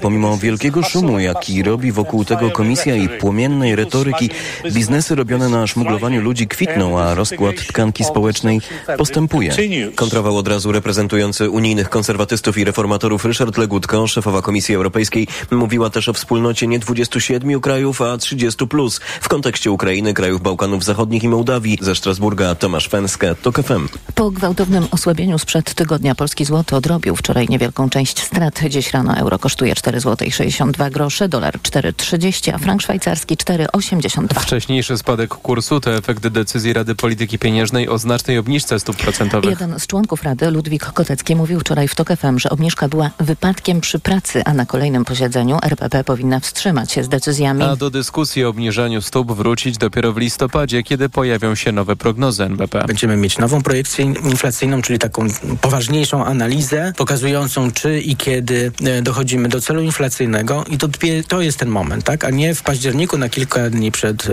Pomimo wielkiego szumu, jaki robi wokół tego komisja i płomiennej retoryki, biznesy robione na szmuglowaniu ludzi kwitną, a rozkład tkanki społecznej postępuje. Kontrował od razu reprezentujący unijnych konserwatystów i reformatorów Ryszard Legutko, szefowa Komisji Europejskiej, mówiła też o wspólnocie nie 27 krajów, a 30 plus w kontekście Ukrainy, krajów Bałkanów Zachodnich i Mołdawii. Ze Strasburga Tomasz Fęskę, TOK FM. Po gwałtownym osłabieniu sprzed tygodnia polski złoty odrobił wczoraj niewielką część strat. Dziś rano euro kosztuje 4 zł 62 grosze, dolar 4,30, a frank szwajcarski 4,82. Wcześniejszy spadek kursu to efekt decyzji Rady Polityki Pieniężnej o znacznej obniżce stóp procentowych. Jeden z członków Rady, Ludwik Kotecki, mówił wczoraj w TOK FM, że obniżka była wypadkiem przy pracy, a na kolejnym posiedzeniu RPP powinna wstrzymać się z decyzjami. A do dyskusji o obniżaniu stóp wrócić dopiero w listopadzie, kiedy pojawią się nowe prognozy NBP. Będziemy mieć nową projekcję inflacyjną, czyli taką poważniejszą analizę pokazującą, czy i kiedy e, dochodzimy do celu inflacyjnego i to, to jest ten moment, tak? a nie w październiku na kilka dni przed, e,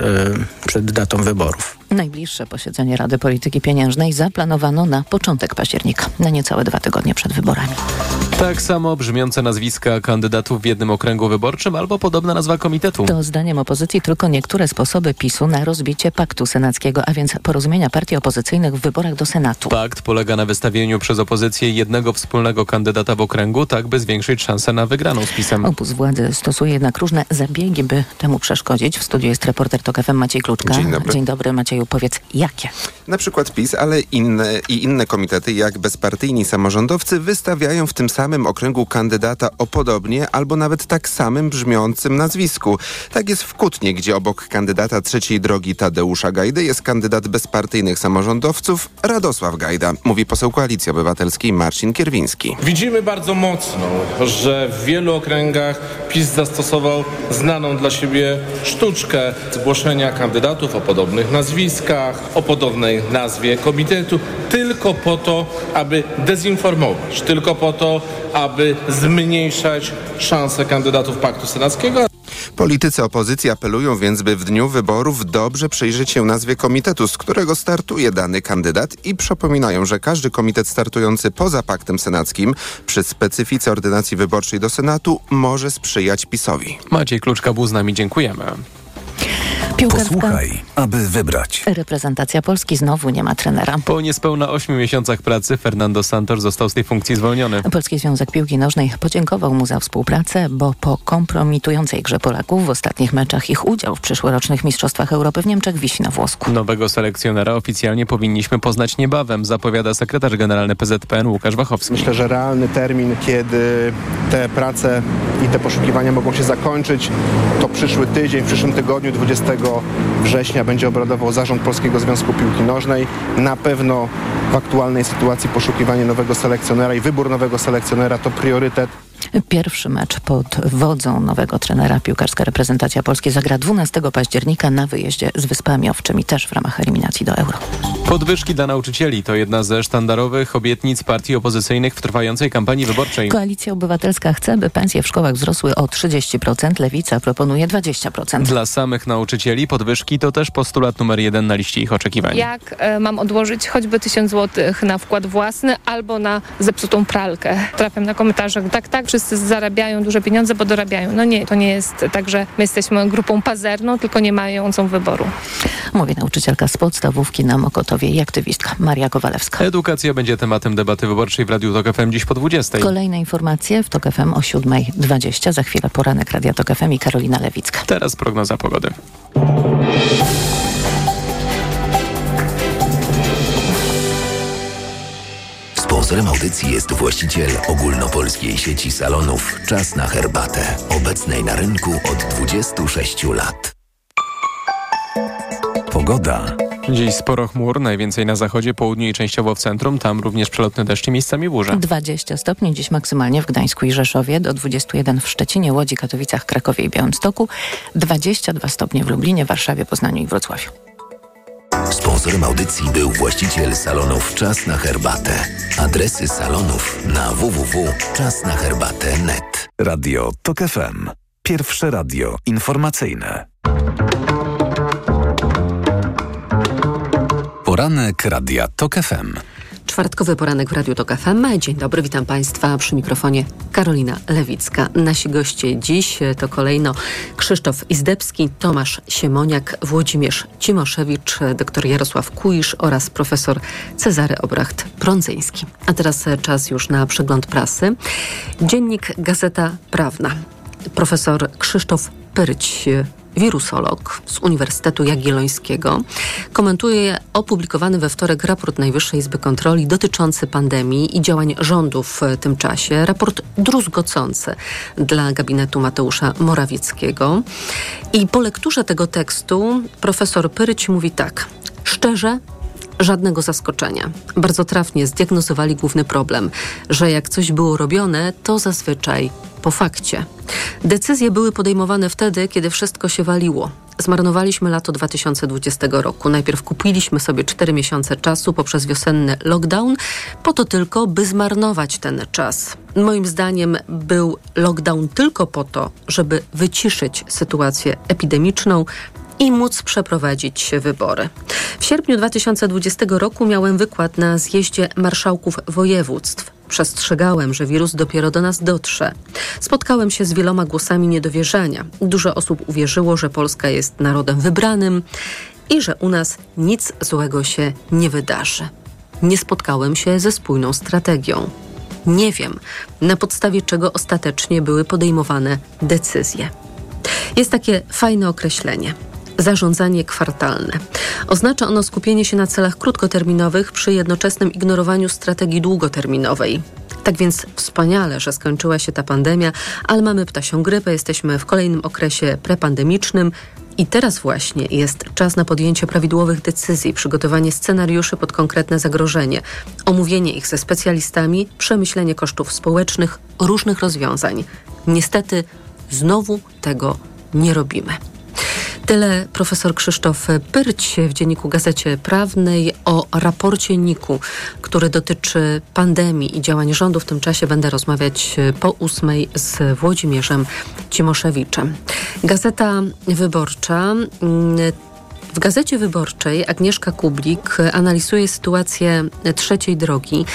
przed datą wyborów. Najbliższe posiedzenie Rady Polityki Pieniężnej zaplanowano na początek października, na niecałe dwa tygodnie przed wyborami. Tak samo brzmiące nazwiska kandydatów w jednym okręgu wyborczym albo podobna nazwa komitetu. To zdaniem opozycji tylko niektóre sposoby PiSu na rozbicie paktu senackiego, a więc porozumienia partii opozycyjnych w wyborach do Senatu. Pakt polega na wystawieniu przez opozycję jednego wspólnego kandydata w okręgu, tak by zwiększyć szanse na wygraną z PiSem. Obóz władzy stosuje jednak różne zabiegi, by temu przeszkodzić. W studiu jest reporter TOK FM Maciej Kluczka. Dzień dobry. Dzień dobry Macieju, powiedz jakie? Na przykład PiS, ale inne i inne komitety jak bezpartyjni samorządowcy wystawiają w tym samym okręgu kandydata o podobnie albo nawet tak samym brzmiącym nazwisku. Tak jest w Kutnie, gdzie obok kandydata trzeciej drogi Tadeusza Gajdy jest kandydat bezpartyjnych samorządowców Radosław Gajda, mówi poseł Koalicji Obywatelskiej Marcin Kierwiński. Widzimy bardzo mocno, że w wielu okręgach PiS zastosował znaną dla siebie sztuczkę zgłoszenia kandydatów o podobnych nazwiskach, o podobnej nazwie komitetu, tylko po to, aby dezinformować, tylko po to, aby zmniejszać szanse kandydatów Paktu Senackiego. Politycy opozycji apelują więc, by w dniu wyborów dobrze przyjrzeć się nazwie komitetu, z którego startuje dany kandydat i przypominają, że każdy komitet startujący poza paktem senackim przy specyfice ordynacji wyborczej do Senatu może sprzyjać PiSowi. Maciej Kluczka był z nami, dziękujemy. Piłkarska Posłuchaj, aby wybrać. reprezentacja Polski znowu nie ma trenera. Po niespełna 8 miesiącach pracy Fernando Santos został z tej funkcji zwolniony. Polski Związek Piłki Nożnej podziękował mu za współpracę, bo po kompromitującej grze Polaków w ostatnich meczach ich udział w przyszłorocznych Mistrzostwach Europy w Niemczech wisi na włosku. Nowego selekcjonera oficjalnie powinniśmy poznać niebawem, zapowiada sekretarz generalny PZPN Łukasz Wachowski. Myślę, że realny termin, kiedy te prace i te poszukiwania mogą się zakończyć, to przyszły tydzień, w przyszłym tygodniu, 20 września będzie obradował Zarząd Polskiego Związku Piłki Nożnej. Na pewno w aktualnej sytuacji poszukiwanie nowego selekcjonera i wybór nowego selekcjonera to priorytet. Pierwszy mecz pod wodzą nowego trenera piłkarska reprezentacja Polski zagra 12 października na wyjeździe z Wyspami Owczymi, też w ramach eliminacji do Euro. Podwyżki dla nauczycieli to jedna ze sztandarowych obietnic partii opozycyjnych w trwającej kampanii wyborczej. Koalicja Obywatelska chce, by pensje w szkołach wzrosły o 30%, Lewica proponuje 20%. Dla samych nauczycieli podwyżki to też postulat numer jeden na liście ich oczekiwań. Jak e, mam odłożyć choćby 1000 zł na wkład własny albo na zepsutą pralkę? Trafiam na komentarze, tak, tak, wszyscy zarabiają duże pieniądze, bo dorabiają. No nie, to nie jest tak, że my jesteśmy grupą pazerną, tylko nie mającą wyboru. Mówi nauczycielka z podstawówki na Mokotowie i aktywistka Maria Kowalewska. Edukacja będzie tematem debaty wyborczej w Radiu Tok FM dziś po 20. Kolejne informacje w TOK FM o 7.20. Za chwilę poranek Radia TOK FM i Karolina Lewicka. Teraz prognoza pogody. Sponsorem audycji jest właściciel ogólnopolskiej sieci salonów Czas na herbatę, obecnej na rynku od 26 lat. Pogoda. Dziś sporo chmur, najwięcej na zachodzie, południu i częściowo w centrum. Tam również przelotne deszcze, miejscami burze. 20 stopni dziś maksymalnie w Gdańsku i Rzeszowie, do 21 w Szczecinie, Łodzi, Katowicach, Krakowie i Białymstoku, 22 stopnie w Lublinie, Warszawie, Poznaniu i Wrocławiu. Sponsorem audycji był właściciel salonów Czas na herbatę. Adresy salonów na www.czasnaherbatę.net. Radio TOK FM. Pierwsze radio informacyjne. Poranek Radia TOK FM. Czwartkowy poranek w Radiu Tok FM. Dzień dobry, witam Państwa przy mikrofonie Karolina Lewicka. Nasi goście dziś to kolejno Krzysztof Izdebski, Tomasz Siemoniak, Włodzimierz Cimoszewicz, dr Jarosław Kuisz oraz profesor Cezary Obracht-Prądzyński. A teraz czas już na przegląd prasy. Dziennik Gazeta Prawna. Profesor Krzysztof Pyrć wirusolog z Uniwersytetu Jagiellońskiego, komentuje opublikowany we wtorek raport Najwyższej Izby Kontroli dotyczący pandemii i działań rządu w tym czasie. Raport druzgocący dla gabinetu Mateusza Morawieckiego. I po lekturze tego tekstu profesor Pyryć mówi tak. Szczerze, żadnego zaskoczenia. Bardzo trafnie zdiagnozowali główny problem, że jak coś było robione, to zazwyczaj po fakcie. Decyzje były podejmowane wtedy, kiedy wszystko się waliło. Zmarnowaliśmy lato 2020 roku. Najpierw kupiliśmy sobie 4 miesiące czasu poprzez wiosenny lockdown, po to tylko, by zmarnować ten czas. Moim zdaniem był lockdown tylko po to, żeby wyciszyć sytuację epidemiczną, i móc przeprowadzić wybory. W sierpniu 2020 roku miałem wykład na zjeździe marszałków województw. Przestrzegałem, że wirus dopiero do nas dotrze. Spotkałem się z wieloma głosami niedowierzania. Dużo osób uwierzyło, że Polska jest narodem wybranym i że u nas nic złego się nie wydarzy. Nie spotkałem się ze spójną strategią. Nie wiem, na podstawie czego ostatecznie były podejmowane decyzje. Jest takie fajne określenie zarządzanie kwartalne. Oznacza ono skupienie się na celach krótkoterminowych przy jednoczesnym ignorowaniu strategii długoterminowej. Tak więc wspaniale, że skończyła się ta pandemia, ale mamy ptasią grypę, jesteśmy w kolejnym okresie prepandemicznym. I teraz właśnie jest czas na podjęcie prawidłowych decyzji, przygotowanie scenariuszy pod konkretne zagrożenie, omówienie ich ze specjalistami, przemyślenie kosztów społecznych, różnych rozwiązań. Niestety znowu tego nie robimy. Tyle profesor Krzysztof Pyrć w Dzienniku Gazecie Prawnej o raporcie NIK-u, który dotyczy pandemii i działań rządu. W tym czasie będę rozmawiać po ósmej z Włodzimierzem Cimoszewiczem. Gazeta Wyborcza w Gazecie Wyborczej Agnieszka Kublik analizuje sytuację trzeciej drogi,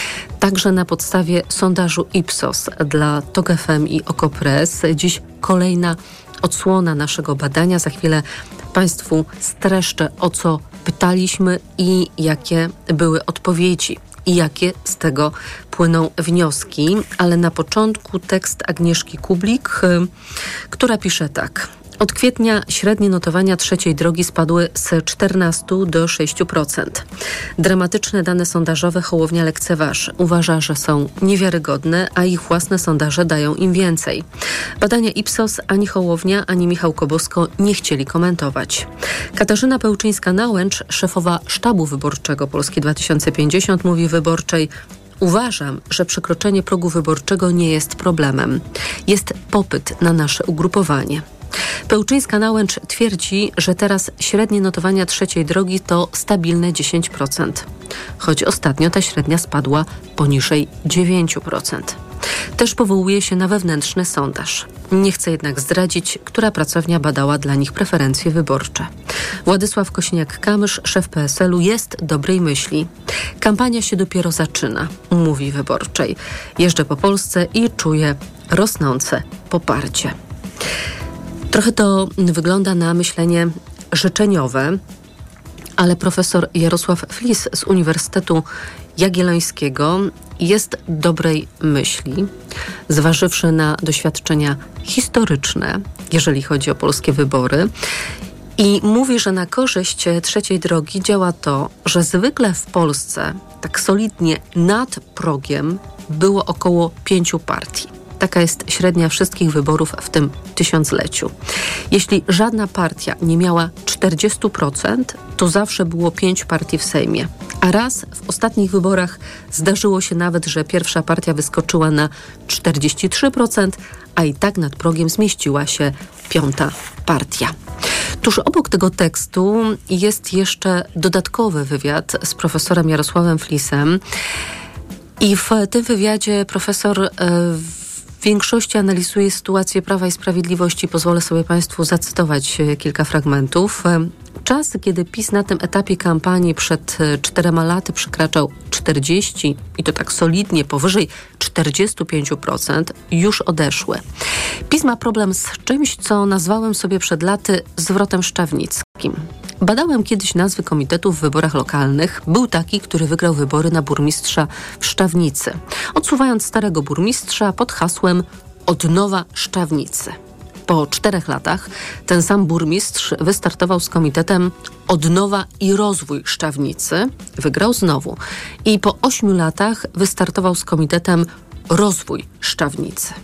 także na podstawie sondażu Ipsos dla TOG FM i OKO.press. Dziś kolejna odsłona naszego badania. Za chwilę Państwu streszczę, o co pytaliśmy i jakie były odpowiedzi i jakie z tego płyną wnioski. Ale na początku tekst Agnieszki Kublik, y, która pisze tak. Od kwietnia średnie notowania trzeciej drogi spadły z 14 do 6%. Dramatyczne dane sondażowe Hołownia lekceważy. Uważa, że są niewiarygodne, a ich własne sondaże dają im więcej. Badania Ipsos ani Hołownia, ani Michał Kobosko nie chcieli komentować. Katarzyna Pełczyńska-Nałęcz, szefowa sztabu wyborczego Polski 2050, mówi wyborczej Uważam, że przekroczenie progu wyborczego nie jest problemem. Jest popyt na nasze ugrupowanie. Pełczyńska Nałęcz twierdzi, że teraz średnie notowania trzeciej drogi to stabilne 10%, choć ostatnio ta średnia spadła poniżej 9%. Też powołuje się na wewnętrzny sondaż. Nie chcę jednak zdradzić, która pracownia badała dla nich preferencje wyborcze. Władysław Kośniak-Kamysz, szef PSL-u, jest dobrej myśli. Kampania się dopiero zaczyna, mówi wyborczej. Jeżdżę po Polsce i czuję rosnące poparcie. Trochę to wygląda na myślenie życzeniowe, ale profesor Jarosław Flis z Uniwersytetu Jagiellońskiego jest dobrej myśli, zważywszy na doświadczenia historyczne, jeżeli chodzi o polskie wybory. I mówi, że na korzyść trzeciej drogi działa to, że zwykle w Polsce tak solidnie nad progiem było około pięciu partii. Taka jest średnia wszystkich wyborów w tym tysiącleciu. Jeśli żadna partia nie miała 40%, to zawsze było pięć partii w Sejmie. A raz w ostatnich wyborach zdarzyło się nawet, że pierwsza partia wyskoczyła na 43%, a i tak nad progiem zmieściła się piąta partia. Tuż obok tego tekstu jest jeszcze dodatkowy wywiad z profesorem Jarosławem Flisem. I w tym wywiadzie profesor e, większości analizuje sytuację Prawa i Sprawiedliwości. Pozwolę sobie Państwu zacytować e, kilka fragmentów. E, czasy, kiedy PiS na tym etapie kampanii przed e, czterema laty przekraczał 40 i to tak solidnie powyżej 45%, już odeszły. PiS ma problem z czymś, co nazwałem sobie przed laty zwrotem Badałem kiedyś nazwy komitetów w wyborach lokalnych. Był taki, który wygrał wybory na burmistrza w Szczawnicy, odsuwając starego burmistrza pod hasłem Odnowa Szczawnicy. Po czterech latach ten sam burmistrz wystartował z komitetem Odnowa i Rozwój Szczawnicy. Wygrał znowu. I po ośmiu latach wystartował z komitetem Rozwój Szczawnicy.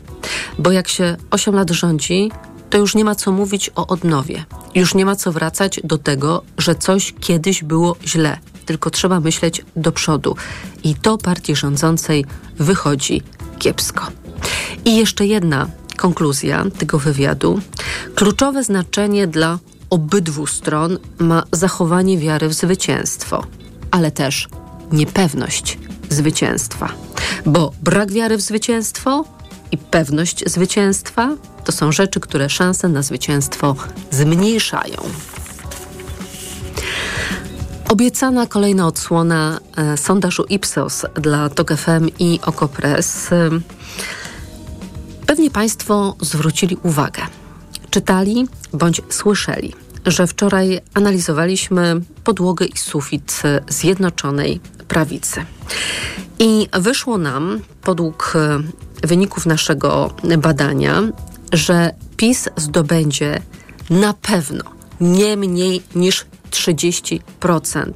Bo jak się osiem lat rządzi, to już nie ma co mówić o odnowie. Już nie ma co wracać do tego, że coś kiedyś było źle. Tylko trzeba myśleć do przodu. I to partii rządzącej wychodzi kiepsko. I jeszcze jedna konkluzja tego wywiadu. Kluczowe znaczenie dla obydwu stron ma zachowanie wiary w zwycięstwo, ale też niepewność zwycięstwa. Bo brak wiary w zwycięstwo i pewność zwycięstwa to są rzeczy, które szanse na zwycięstwo zmniejszają. Obiecana kolejna odsłona e, sondażu Ipsos dla TOK FM i Okopres. E, pewnie Państwo zwrócili uwagę, czytali bądź słyszeli, że wczoraj analizowaliśmy podłogę i sufit Zjednoczonej Prawicy. I wyszło nam, podług e, wyników naszego badania, że PiS zdobędzie na pewno nie mniej niż 30%.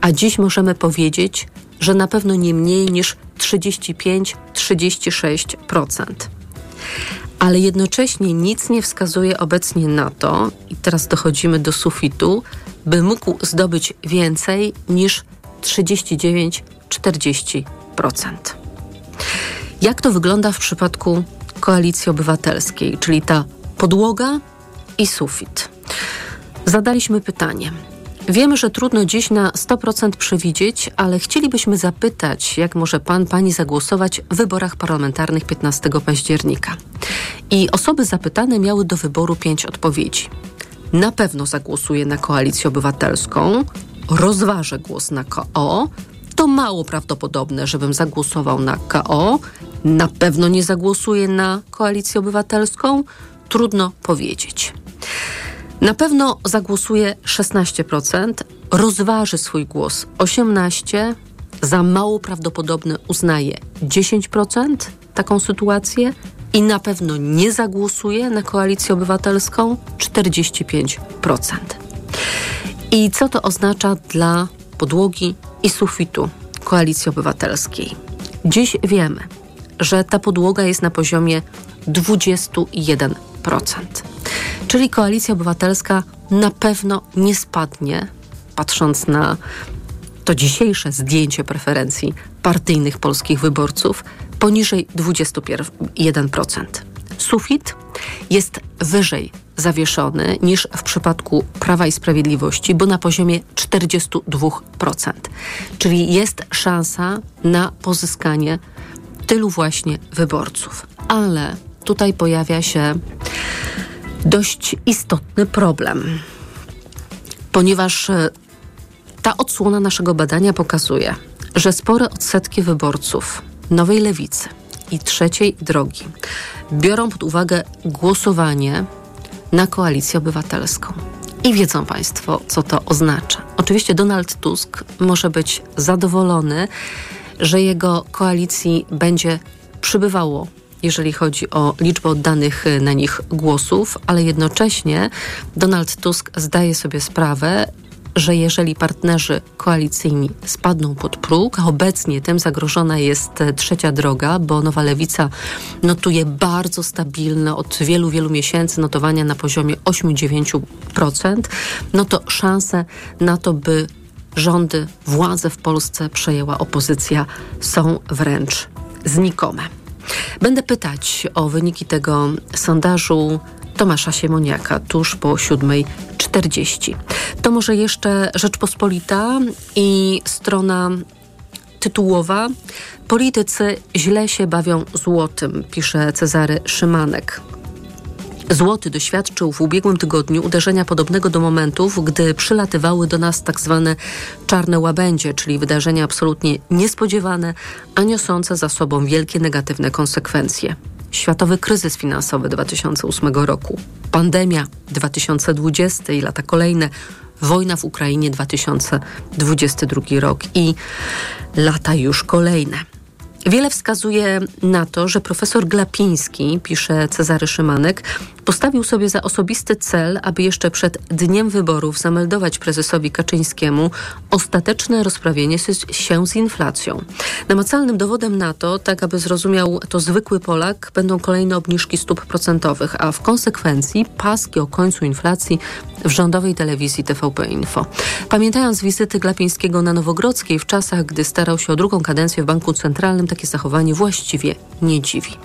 A dziś możemy powiedzieć, że na pewno nie mniej niż 35-36%. Ale jednocześnie nic nie wskazuje obecnie na to, i teraz dochodzimy do sufitu, by mógł zdobyć więcej niż 39-40%. Jak to wygląda w przypadku Koalicji Obywatelskiej, czyli ta podłoga i sufit? Zadaliśmy pytanie. Wiemy, że trudno dziś na 100% przewidzieć, ale chcielibyśmy zapytać, jak może pan, pani zagłosować w wyborach parlamentarnych 15 października. I osoby zapytane miały do wyboru pięć odpowiedzi. Na pewno zagłosuję na koalicję obywatelską, rozważę głos na KO, to mało prawdopodobne, żebym zagłosował na KO. Na pewno nie zagłosuję na koalicję obywatelską. Trudno powiedzieć. Na pewno zagłosuje 16%, rozważy swój głos 18%, za mało prawdopodobne uznaje 10% taką sytuację i na pewno nie zagłosuje na koalicję obywatelską 45%. I co to oznacza dla podłogi i sufitu koalicji obywatelskiej? Dziś wiemy, że ta podłoga jest na poziomie 21%. Czyli koalicja obywatelska na pewno nie spadnie, patrząc na to dzisiejsze zdjęcie preferencji partyjnych polskich wyborców, poniżej 21%. Sufit jest wyżej zawieszony niż w przypadku Prawa i Sprawiedliwości, bo na poziomie 42%. Czyli jest szansa na pozyskanie tylu właśnie wyborców. Ale tutaj pojawia się dość istotny problem, ponieważ e, ta odsłona naszego badania pokazuje, że spore odsetki wyborców Nowej Lewicy i Trzeciej Drogi biorą pod uwagę głosowanie na koalicję obywatelską. I wiedzą Państwo, co to oznacza. Oczywiście Donald Tusk może być zadowolony, że jego koalicji będzie przybywało jeżeli chodzi o liczbę oddanych na nich głosów, ale jednocześnie Donald Tusk zdaje sobie sprawę, że jeżeli partnerzy koalicyjni spadną pod próg, a obecnie tym zagrożona jest trzecia droga, bo Nowa Lewica notuje bardzo stabilne od wielu, wielu miesięcy notowania na poziomie 8-9%, no to szanse na to, by rządy, władze w Polsce przejęła opozycja są wręcz znikome. Będę pytać o wyniki tego sondażu Tomasza Siemoniaka tuż po 7.40. To może jeszcze Rzeczpospolita i strona tytułowa. Politycy źle się bawią złotym, pisze Cezary Szymanek. Złoty doświadczył w ubiegłym tygodniu uderzenia podobnego do momentów, gdy przylatywały do nas tak zwane czarne łabędzie, czyli wydarzenia absolutnie niespodziewane, a niosące za sobą wielkie negatywne konsekwencje. Światowy kryzys finansowy 2008 roku, pandemia 2020 i lata kolejne, wojna w Ukrainie 2022 rok i lata już kolejne. Wiele wskazuje na to, że profesor Glapiński, pisze Cezary Szymanek, postawił sobie za osobisty cel, aby jeszcze przed dniem wyborów zameldować prezesowi Kaczyńskiemu ostateczne rozprawienie się z inflacją. Namacalnym dowodem na to, tak aby zrozumiał to zwykły Polak, będą kolejne obniżki stóp procentowych, a w konsekwencji paski o końcu inflacji w rządowej telewizji TVP Info. Pamiętając wizyty Glapińskiego na Nowogrodzkiej w czasach, gdy starał się o drugą kadencję w Banku Centralnym, takie zachowanie właściwie nie dziwi.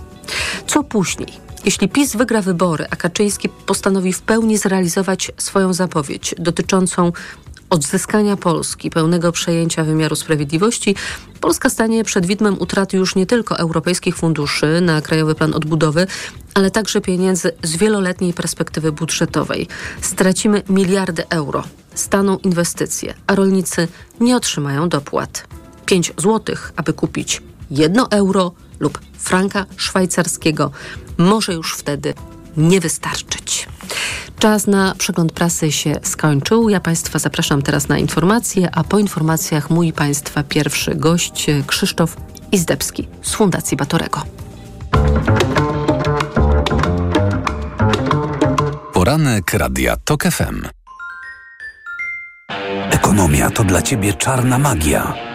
Co później? Jeśli PiS wygra wybory, a Kaczyński postanowi w pełni zrealizować swoją zapowiedź dotyczącą odzyskania Polski, pełnego przejęcia wymiaru sprawiedliwości, Polska stanie przed widmem utraty już nie tylko europejskich funduszy na Krajowy Plan Odbudowy, ale także pieniędzy z wieloletniej perspektywy budżetowej. Stracimy miliardy euro, staną inwestycje, a rolnicy nie otrzymają dopłat. 5 złotych, aby kupić 1 euro lub franka szwajcarskiego może już wtedy nie wystarczyć. Czas na przegląd prasy się skończył. Ja Państwa zapraszam teraz na informacje, a po informacjach mój Państwa pierwszy gość Krzysztof Izdebski z Fundacji Batorego. Poranek Radia TOK FM. Ekonomia to dla Ciebie czarna magia.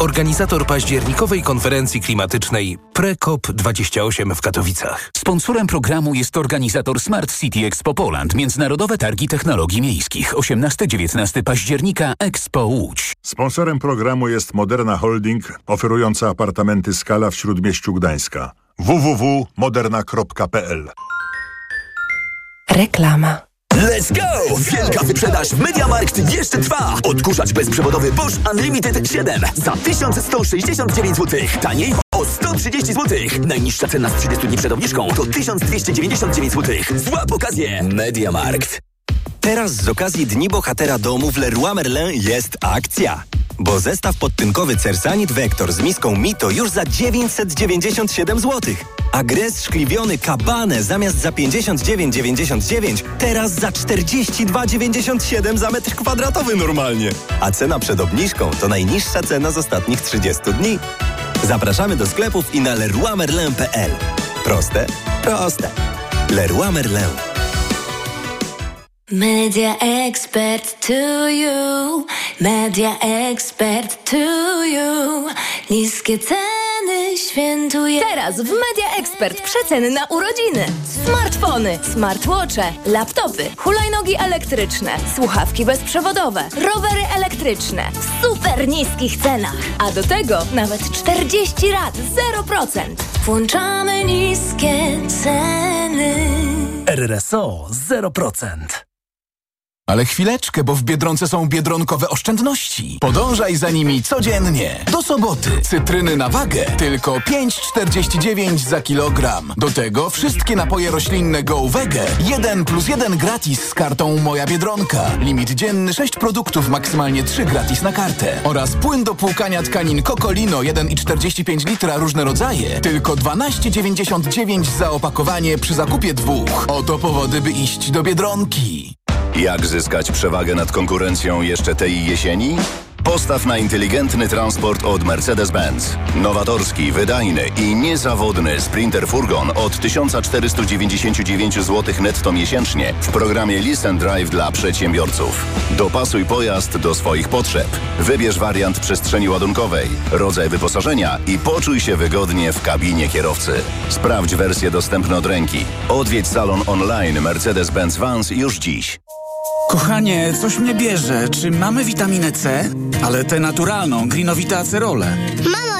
Organizator październikowej konferencji klimatycznej PreCOP28 w Katowicach. Sponsorem programu jest organizator Smart City Expo Poland, Międzynarodowe Targi Technologii Miejskich. 18-19 października Expo Łódź. Sponsorem programu jest Moderna Holding, oferująca apartamenty Skala w Śródmieściu Gdańska. www.moderna.pl Reklama Let's go! Wielka wyprzedaż MediaMarkt jeszcze trwa! Odkurzacz bezprzewodowy Bosch Unlimited 7 za 1169 zł. Taniej o 130 zł. Najniższa cena z 30 dni przed obniżką to 1299 zł. Złap okazję! MediaMarkt. Teraz z okazji Dni Bohatera Domu w Leroy Merlin jest akcja. Bo zestaw podtynkowy Cersanit Vector z miską Mito już za 997 zł. A szkliwiony Kabane zamiast za 59,99 teraz za 42,97 za metr kwadratowy normalnie. A cena przed obniżką to najniższa cena z ostatnich 30 dni. Zapraszamy do sklepów i na leroymerlin.pl. Proste? Proste. Leroy Merlin. Media expert to you, media expert to you. Niskie ceny świętuje. Teraz w Media Expert przeceny na urodziny. Smartfony, smartwatche, laptopy, hulajnogi elektryczne, słuchawki bezprzewodowe, rowery elektryczne w super niskich cenach. A do tego nawet 40 lat 0%. Włączamy niskie ceny. RRSO 0%. Ale chwileczkę, bo w Biedronce są biedronkowe oszczędności. Podążaj za nimi codziennie. Do soboty. Cytryny na wagę. Tylko 5,49 za kilogram. Do tego wszystkie napoje roślinne Go Wege. 1 plus 1 gratis z kartą Moja Biedronka. Limit dzienny 6 produktów, maksymalnie 3 gratis na kartę. Oraz płyn do płukania tkanin Cocolino 1,45 litra różne rodzaje. Tylko 12,99 za opakowanie przy zakupie dwóch. Oto powody, by iść do Biedronki. Jak zyskać przewagę nad konkurencją jeszcze tej jesieni? Postaw na inteligentny transport od Mercedes-Benz. Nowatorski, wydajny i niezawodny Sprinter Furgon od 1499 zł netto miesięcznie w programie Listen Drive dla przedsiębiorców. Dopasuj pojazd do swoich potrzeb. Wybierz wariant przestrzeni ładunkowej, rodzaj wyposażenia i poczuj się wygodnie w kabinie kierowcy. Sprawdź wersje dostępne od ręki. Odwiedź salon online Mercedes-Benz Vans już dziś. Kochanie, coś mnie bierze. Czy mamy witaminę C? Ale tę naturalną, Greenowita Acerole. Acerola?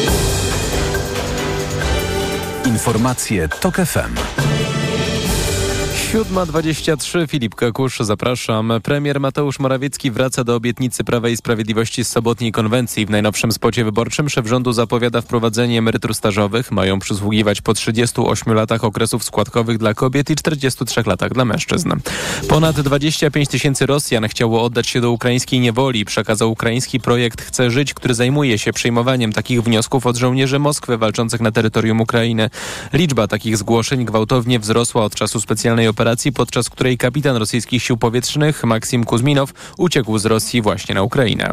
Informacje TOK FM. 7.23 Filip Kakusz, zapraszam. Premier Mateusz Morawiecki wraca do obietnicy Prawa i Sprawiedliwości z sobotniej konwencji. W najnowszym spocie wyborczym szef rządu zapowiada wprowadzenie emerytur stażowych. Mają przysługiwać po 38 latach okresów składkowych dla kobiet i 43 latach dla mężczyzn. Ponad 25 tysięcy Rosjan chciało oddać się do ukraińskiej niewoli. Przekazał ukraiński projekt Chcę Żyć, który zajmuje się przyjmowaniem takich wniosków od żołnierzy Moskwy walczących na terytorium Ukrainy. Liczba takich zgłoszeń gwałtownie wzrosła od czasu specjalnej operacji operacji, podczas której kapitan rosyjskich sił powietrznych Maksim Kuzminow uciekł z Rosji właśnie na Ukrainę.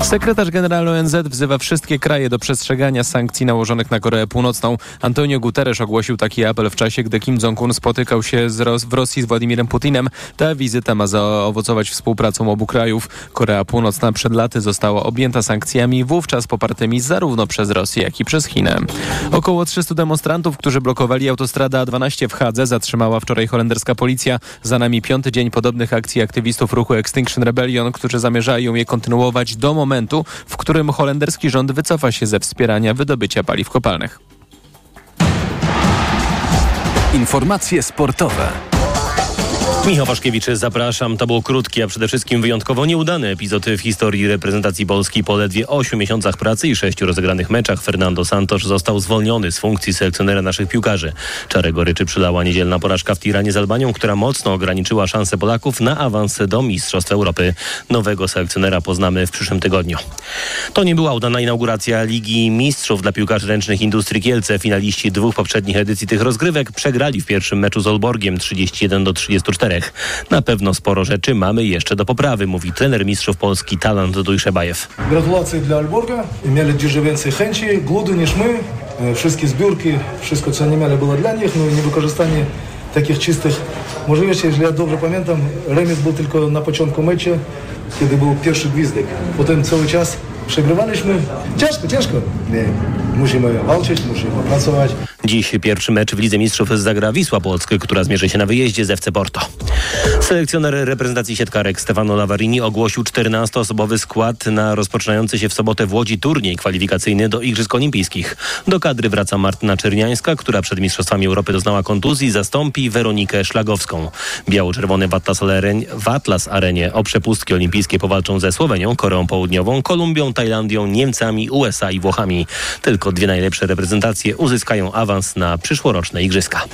Sekretarz generalny ONZ wzywa wszystkie kraje do przestrzegania sankcji nałożonych na Koreę Północną. Antonio Guterres ogłosił taki apel w czasie, gdy Kim Jong-un spotykał się Ros w Rosji z Władimirem Putinem. Ta wizyta ma zaowocować współpracą obu krajów. Korea Północna przed laty została objęta sankcjami, wówczas popartymi zarówno przez Rosję, jak i przez Chinę. Około 300 demonstrantów, którzy blokowali autostradę A12 w Hadze, zatrzymała wczoraj holenderska policja. Za nami piąty dzień podobnych akcji aktywistów ruchu Extinction Rebellion, którzy zamierzają je kontynuować do momentu, w którym holenderski rząd wycofa się ze wspierania wydobycia paliw kopalnych. Informacje sportowe. Michał Waszkiewicz, zapraszam. To był krótki, a przede wszystkim wyjątkowo nieudany epizod w historii reprezentacji Polski. Po ledwie 8 miesiącach pracy i 6 rozegranych meczach Fernando Santos został zwolniony z funkcji selekcjonera naszych piłkarzy. Czarę goryczy przylała niedzielna porażka w Tiranie z Albanią, która mocno ograniczyła szanse Polaków na awans do Mistrzostw Europy. Nowego selekcjonera poznamy w przyszłym tygodniu. To nie była udana inauguracja Ligi Mistrzów dla piłkarzy ręcznych Industrii Kielce. Finaliści dwóch poprzednich edycji tych rozgrywek przegrali w pierwszym meczu z Olborgiem 31 do 34. Na pewno sporo rzeczy mamy jeszcze do poprawy, mówi trener mistrzów Polski Talant Dujszebajew. Gratulacje dla Alborga. Mieli dużo więcej chęci, głodu niż my. E, Wszystkie zbiórki, wszystko co oni mieli było dla nich, no i niewykorzystanie takich czystych możliwości. Jeżeli ja dobrze pamiętam, remis był tylko na początku meczu, kiedy był pierwszy gwizdek. Potem cały czas przegrywaliśmy. Ciężko, ciężko. Nie, musimy walczyć, musimy pracować. Dziś pierwszy mecz w Lidze Mistrzów zagra Wisła Płock, która zmierzy się na wyjeździe z FC Porto. Selekcjoner reprezentacji siatkarek Stefano Lavarini ogłosił 14-osobowy skład na rozpoczynający się w sobotę w Łodzi turniej kwalifikacyjny do Igrzysk Olimpijskich. Do kadry wraca Martyna Czerniańska, która przed Mistrzostwami Europy doznała kontuzji, zastąpi Weronikę Szlagowską. Arenie, w Atlas Arenie o przepustki olimpijskie powalczą ze Słowenią, Koreą Południową, Kolumbią, Tajlandią, Niemcami, USA i Włochami. Tylko dwie najlepsze reprezentacje uzyskają awans na przyszłoroczne Igrzyska.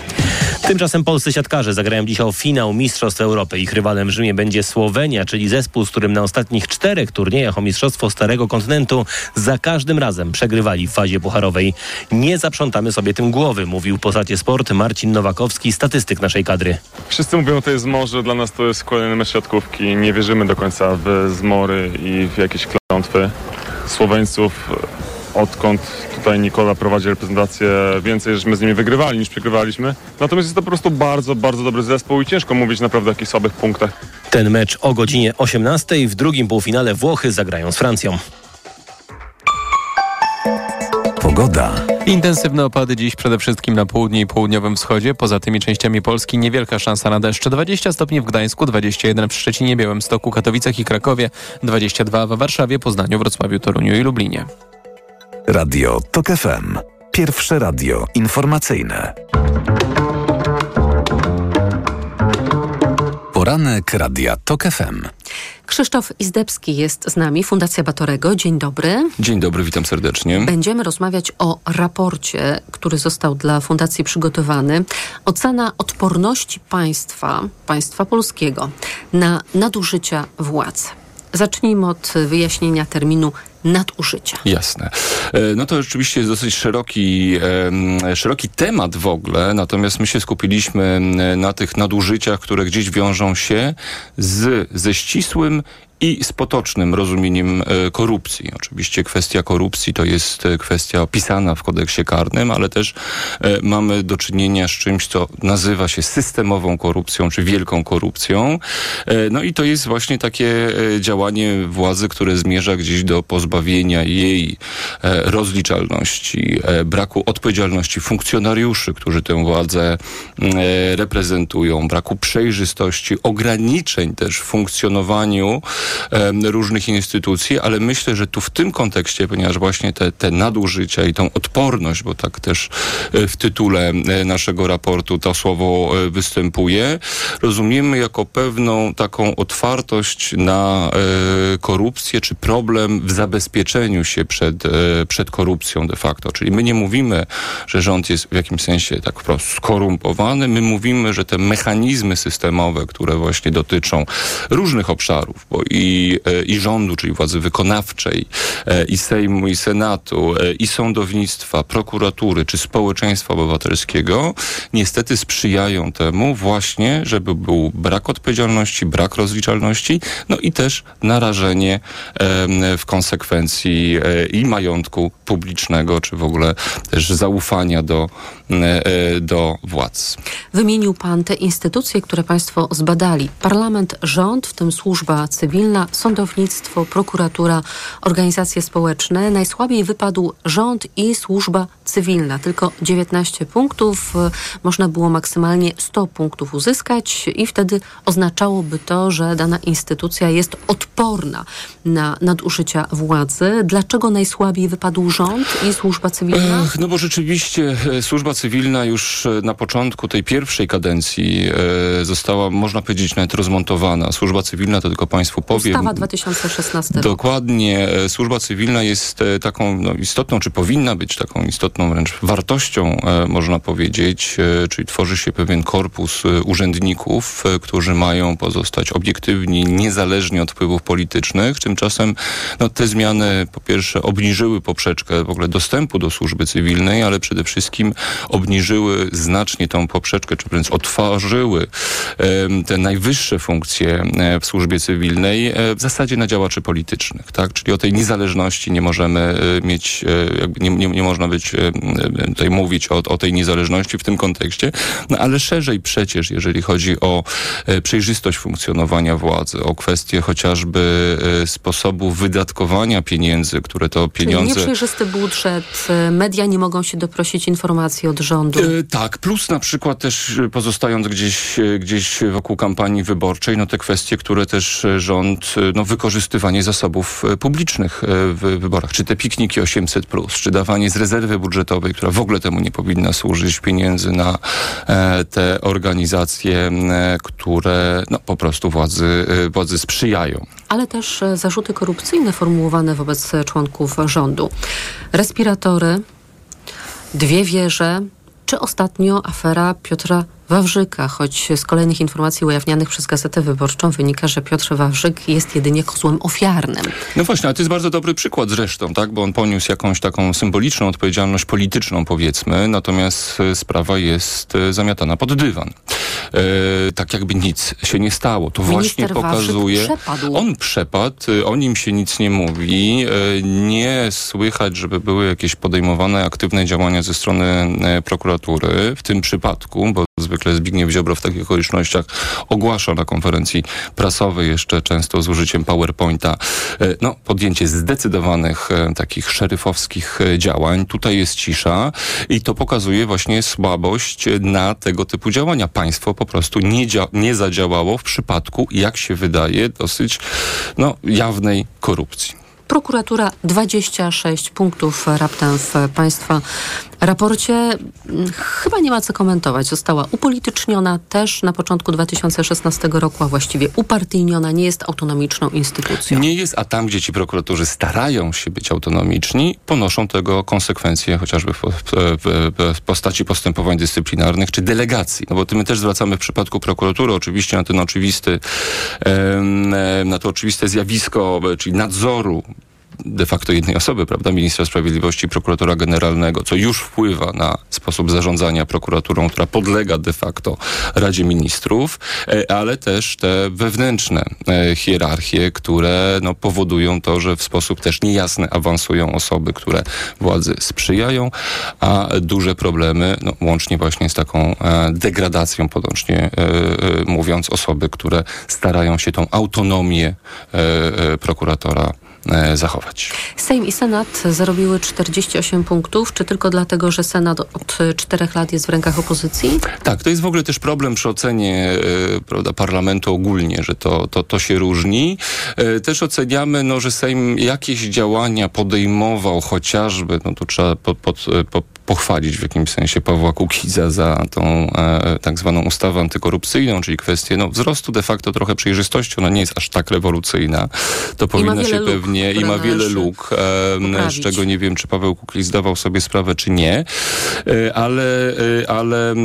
Tymczasem polscy siatkarze zagrają dzisiaj finał Mistrzostw Europy. Ich rywalem w Rzymie będzie Słowenia, czyli zespół, z którym na ostatnich czterech turniejach o Mistrzostwo Starego Kontynentu za każdym razem przegrywali w fazie pucharowej. Nie zaprzątamy sobie tym głowy, mówił po Sacie Sport Marcin Nowakowski, statystyk naszej kadry. Wszyscy mówią, to jest morze, dla nas to jest kolejny mecz siatkówki. Nie wierzymy do końca w zmory i w jakieś klątwy Słoweńców. Odkąd tutaj Nikola prowadzi reprezentację, więcej żeśmy z nimi wygrywali niż przegrywaliśmy. Natomiast jest to po prostu bardzo, bardzo dobry zespół i ciężko mówić naprawdę o jakichś słabych punktach. Ten mecz o godzinie 18 w drugim półfinale Włochy zagrają z Francją. Pogoda. Intensywne opady dziś przede wszystkim na południu i południowym wschodzie. Poza tymi częściami Polski niewielka szansa na deszcz. 20 stopni w Gdańsku, 21 w Szczecinie, Białymstoku, Katowicach i Krakowie, 22 w Warszawie, Poznaniu, Wrocławiu, Toruniu i Lublinie. Radio TOK FM. Pierwsze radio informacyjne. Poranek Radia TOK FM. Krzysztof Izdebski jest z nami, Fundacja Batorego. Dzień dobry. Dzień dobry, witam serdecznie. Będziemy rozmawiać o raporcie, który został dla Fundacji przygotowany. Ocena odporności państwa, państwa polskiego na nadużycia władz. Zacznijmy od wyjaśnienia terminu nadużycia. Jasne. E, No to rzeczywiście jest dosyć szeroki, szeroki temat w ogóle, natomiast my się skupiliśmy na tych nadużyciach, które gdzieś wiążą się z, ze ścisłym i z potocznym rozumieniem e, korupcji. Oczywiście kwestia korupcji to jest e, kwestia opisana w kodeksie karnym, ale też e, mamy do czynienia z czymś, co nazywa się systemową korupcją, czy wielką korupcją. No i to jest właśnie takie działanie władzy, które zmierza gdzieś do pozbawienia jej rozliczalności, braku odpowiedzialności funkcjonariuszy, którzy tę władzę reprezentują, braku przejrzystości, ograniczeń też w funkcjonowaniu różnych instytucji, ale myślę, że tu w tym kontekście, ponieważ właśnie te, te nadużycia i tą odporność, bo tak też e, w tytule e, naszego raportu to słowo e, występuje, rozumiemy jako pewną taką otwartość na korupcję, czy problem w zabezpieczeniu się przed, przed korupcją de facto. Czyli my nie mówimy, że rząd jest w jakimś sensie tak wprost skorumpowany, my mówimy, że te mechanizmy systemowe, które właśnie dotyczą różnych obszarów, bo i, e, i rządu, czyli władzy wykonawczej, e, i Sejmu, i Senatu, e, i sądownictwa, prokuratury, czy społeczeństwa obywatelskiego, niestety sprzyjają temu właśnie, żeby był brak odpowiedzialności, brak rozliczalności, no i też narażenie w konsekwencji i majątku publicznego, czy w ogóle też zaufania do, do władz. Wymienił Pan te instytucje, które Państwo zbadali. Parlament, rząd, w tym służba cywilna, sądownictwo, prokuratura, organizacje społeczne. Najsłabiej wypadł rząd i służba cywilna. Tylko 19 punktów. Można było maksymalnie 100 punktów uzyskać i wtedy oznaczałoby to, że dana instytucja jest odporna na nadużycia władzy. Dlaczego najsłabiej wypadł rząd i służba cywilna? Ech, no bo rzeczywiście e, służba cywilna już e, na początku tej pierwszej kadencji e, została, można powiedzieć, nawet rozmontowana. Służba cywilna, to tylko Państwu powiem. Ustawa 2016 rok. Dokładnie. Służba cywilna jest taką no, istotną, czy powinna być taką istotną wręcz wartością, można powiedzieć, czyli tworzy się pewien korpus urzędników, którzy mają pozostać obiektywni, niezależni od wpływów politycznych. Tymczasem no, te zmiany po pierwsze obniżyły poprzeczkę w ogóle dostępu do służby cywilnej, ale przede wszystkim obniżyły znacznie tą poprzeczkę, czy wręcz otworzyły te najwyższe funkcje e, w służbie cywilnej e, w zasadzie na działaczy politycznych, tak? Czyli o tej niezależności nie możemy e, mieć, nie, nie, nie można być tutaj mówić o, o tej niezależności w tym kontekście, no ale szerzej przecież, jeżeli chodzi o przejrzystość funkcjonowania władzy, o kwestie chociażby sposobu wydatkowania pieniędzy, które to pieniądze... Czyli nieprzejrzysty budżet, media nie mogą się doprosić informacji od rządu. E, tak, plus na przykład też pozostając gdzieś, gdzieś wokół kampanii wyborczej, no te kwestie, które też rząd, no wykorzystywanie zasobów publicznych w wyborach, czy te pikniki 800+, plus, czy dawanie z rezerwy budżetowej, która w ogóle temu nie powinna służyć, pieniędzy na e, te organizacje, e, które no, po prostu władzy, e, władzy sprzyjają. Ale też zarzuty korupcyjne formułowane wobec członków rządu. Respiratory, dwie wieże, czy ostatnio afera Piotra Wawrzyka, choć z kolejnych informacji ujawnianych przez Gazetę Wyborczą wynika, że Piotr Wawrzyk jest jedynie kozłem ofiarnym. No właśnie, ale to jest bardzo dobry przykład zresztą, tak? bo on poniósł jakąś taką symboliczną odpowiedzialność polityczną, powiedzmy, natomiast e, sprawa jest e, zamiatana pod dywan. E, tak jakby nic się nie stało. To Minister właśnie pokazuje. Przepadł. On przepadł, e, o nim się nic nie mówi. Nie słychać, żeby były jakieś podejmowane aktywne działania ze strony prokuratury w tym przypadku, bo Zwykle Zbigniew Ziobro w takich okolicznościach ogłasza na konferencji prasowej jeszcze często z użyciem PowerPointa e, no, podjęcie zdecydowanych e, takich szeryfowskich e, działań. Tutaj jest cisza i to pokazuje właśnie słabość na tego typu działania. Państwo po prostu nie, nie zadziałało w przypadku, jak się wydaje, dosyć no, jawnej korupcji. Prokuratura 26 punktów raptem w Państwa raporcie. Mm, chyba nie ma co komentować. Została upolityczniona też na początku 2016 roku, a właściwie upartyjniona. Nie jest autonomiczną instytucją. Nie jest, a tam, gdzie ci prokuratorzy starają się być autonomiczni, ponoszą tego konsekwencje chociażby w, w, w postaci postępowań dyscyplinarnych czy delegacji. No bo my też zwracamy w przypadku prokuratury oczywiście na ten oczywisty, na to oczywiste zjawisko, czyli nadzoru de facto jednej osoby, prawda, ministra sprawiedliwości prokuratora generalnego, co już wpływa na sposób zarządzania prokuraturą, która podlega de facto Radzie Ministrów, e, ale też te wewnętrzne e, hierarchie, które no, powodują to, że w sposób też niejasny awansują osoby, które władzy sprzyjają, a duże problemy, no, łącznie właśnie z taką e, degradacją, podłącznie mówiąc, osoby, które starają się tą autonomię prokuratora zachować. Sejm i Senat zarobiły 48 punktów, czy tylko dlatego, że Senat od czterech lat jest w rękach opozycji? Tak, to jest w ogóle też problem przy ocenie e, prawda, parlamentu ogólnie, że to, to, to się różni. E, też oceniamy, no, że Sejm jakieś działania podejmował, chociażby, no tu trzeba pod, pod, e, po, pochwalić w jakimś sensie Pawła Kukiza za tą e, tak zwaną ustawę antykorupcyjną, czyli kwestię no, wzrostu de facto trochę przejrzystości. Ona nie jest aż tak rewolucyjna. To powinno się luk, pewnie i ma wiele luk, e, z czego nie wiem, czy Paweł Kukiz zdawał sobie sprawę, czy nie, E, ale, e, ale e,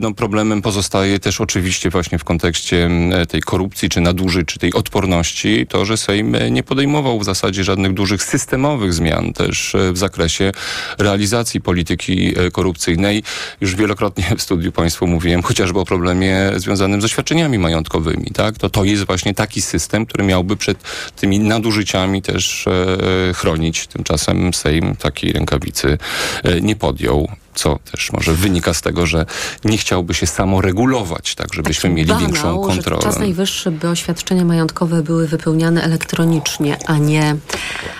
no, problemem pozostaje też oczywiście właśnie w kontekście m, tej korupcji, czy nadużyć, czy tej odporności, to, że Sejm e, nie podejmował w zasadzie żadnych dużych systemowych zmian też e, w zakresie realizacji polityki e, korupcyjnej. Już wielokrotnie w studiu Państwu mówiłem chociażby o problemie związanym z oświadczeniami majątkowymi. Tak? To, to jest właśnie taki system, który miałby przed tymi nadużyciami też e, chronić. Tymczasem Sejm takiej rękawicy e, nie podjął. Co też może wynika z tego, że nie chciałby się samoregulować, tak żebyśmy mieli Banał, większą kontrolę. Że czas najwyższy, by oświadczenia majątkowe były wypełniane elektronicznie, a nie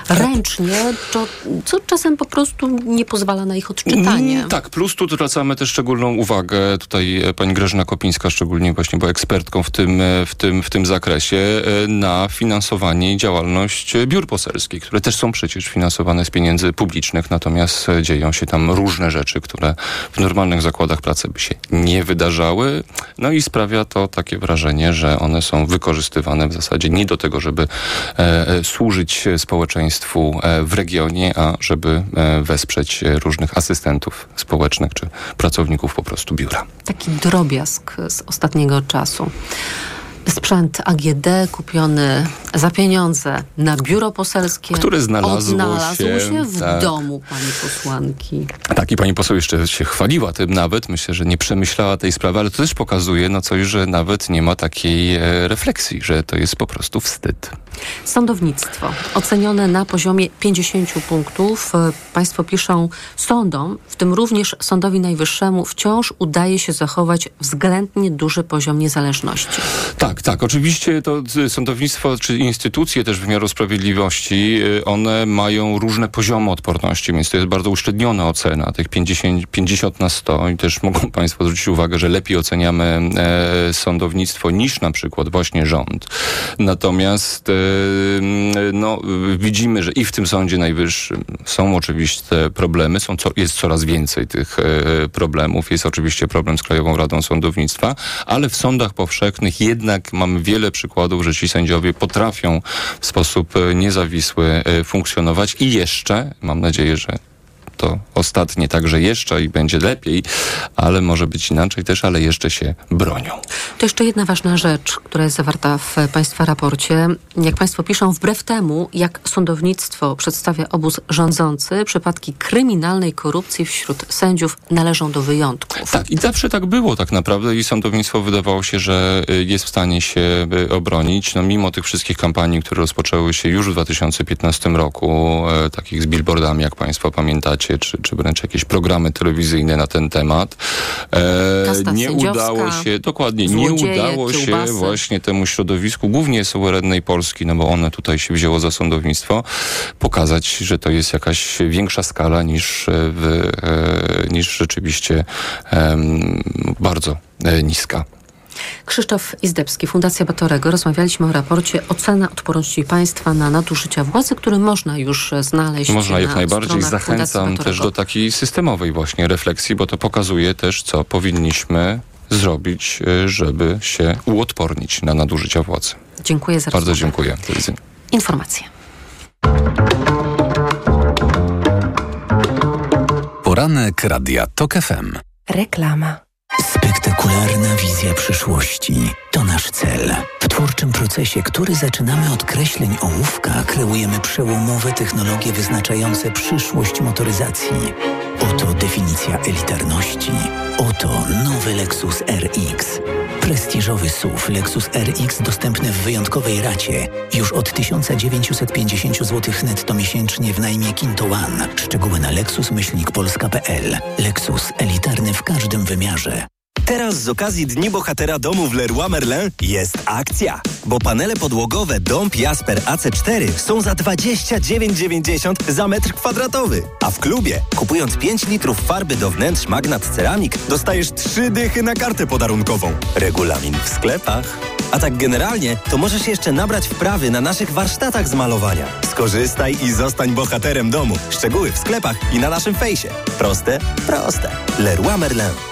ręcznie, to, co czasem po prostu nie pozwala na ich odczytanie. Mm, tak, plus tu zwracamy też szczególną uwagę. Tutaj e, pani Grażyna Kopińska szczególnie właśnie była ekspertką w tym, e, w tym, w tym zakresie e, na finansowanie i działalność biur poselskich, które też są przecież finansowane z pieniędzy publicznych, natomiast dzieją się tam różne rzeczy, które w normalnych zakładach pracy by się nie wydarzały. No i sprawia to takie wrażenie, że one są wykorzystywane w zasadzie nie do tego, żeby e, e, służyć społeczeństwu e, w regionie, a żeby e, wesprzeć różnych asystentów społecznych czy pracowników po prostu biura. Taki drobiazg z ostatniego czasu. Sprzęt AGD kupiony za pieniądze na biuro poselskie. Które znalazło się, się w tak. domu pani posłanki. Tak, i pani poseł jeszcze się chwaliła tym nawet. Myślę, że nie przemyślała tej sprawy, ale to też pokazuje no coś, że nawet nie ma takiej e, refleksji, że to jest po prostu wstyd. Sądownictwo ocenione na poziomie 50 punktów. E, Państwo piszą sądom, w tym również Sądowi Najwyższemu, wciąż udaje się zachować względnie duży poziom niezależności. Tak, tak. Oczywiście to sądownictwo czy instytucje też wymiaru sprawiedliwości, y, one mają różne poziomy odporności, więc to jest bardzo uszczególniona ocena tych 50, 50 na 100 i też mogą Państwo zwrócić uwagę, że lepiej oceniamy e, sądownictwo niż na przykład właśnie rząd. Natomiast e, no, widzimy, że i w tym Sądzie Najwyższym są oczywiście problemy, są co, jest coraz więcej tych e, problemów. Jest oczywiście problem z Krajową Radą Sądownictwa, ale w sądach powszechnych jednak mamy wiele przykładów, że ci sędziowie potrafią w sposób e, niezawisły e, funkcjonować. I jeszcze, mam nadzieję, że to ostatnie także jeszcze i będzie lepiej, ale może być inaczej też, ale jeszcze się bronią. To jeszcze jedna ważna rzecz, która jest zawarta w Państwa raporcie. Jak Państwo piszą, wbrew temu, jak sądownictwo przedstawia obóz rządzący, przypadki kryminalnej korupcji wśród sędziów należą do wyjątków. Tak, i zawsze tak było tak naprawdę i sądownictwo wydawało się, że y, jest w stanie się y, obronić. No mimo tych wszystkich kampanii, które rozpoczęły się już w 2015 roku, e, takich z billboardami, jak Państwo pamiętacie, czy, czy wręcz jakieś programy telewizyjne na ten temat. E, nie udało się, dokładnie, nie udało się kiełbasy. właśnie temu środowisku, głównie suwerennej Polski, no bo one tutaj się wzięło za sądownictwo, pokazać, że to jest jakaś większa skala niż, w, e, niż rzeczywiście em, bardzo e, niska. Krzysztof Izdebski, Fundacja Batorego. Rozmawialiśmy o raporcie Ocena odporności państwa na nadużycia władzy, który można już znaleźć Można na jak najbardziej. stronach Fundacji Zachęcam też do takiej systemowej właśnie refleksji, bo to pokazuje też, co powinniśmy zrobić, żeby się uodpornić na nadużycia władzy. Dziękuję za Bardzo rozmowę. dziękuję. Do widzenia. Informacje. Poranek Radia TOK FM. Reklama. Spektakularna wizja przyszłości to nasz cel. W twórczym procesie, który zaczynamy od kreśleń ołówka, kreujemy przełomowe technologie wyznaczające przyszłość motoryzacji. Oto definicja elitarności. Oto nowy Lexus RX. Prestiżowy SUV Lexus RX dostępny w wyjątkowej racie już od 1950 zł netto miesięcznie w najmie Kinto One. Szczegóły na lexus-polska.pl. Lexus elitarny w każdym wymiarze. Teraz z okazji Dni Bohatera Domu w Leroy Merlin jest akcja. Bo panele podłogowe Dom Jasper AC4 są za 29,90 za metr kwadratowy. A w klubie, kupując 5 litrów farby do wnętrz Magnat Ceramik, dostajesz 3 dychy na kartę podarunkową. Regulamin w sklepach. A tak generalnie, to możesz jeszcze nabrać wprawy na naszych warsztatach z malowania. Skorzystaj i zostań bohaterem domu. Szczegóły w sklepach i na naszym fejsie. Proste? Proste. Leroy Merlin.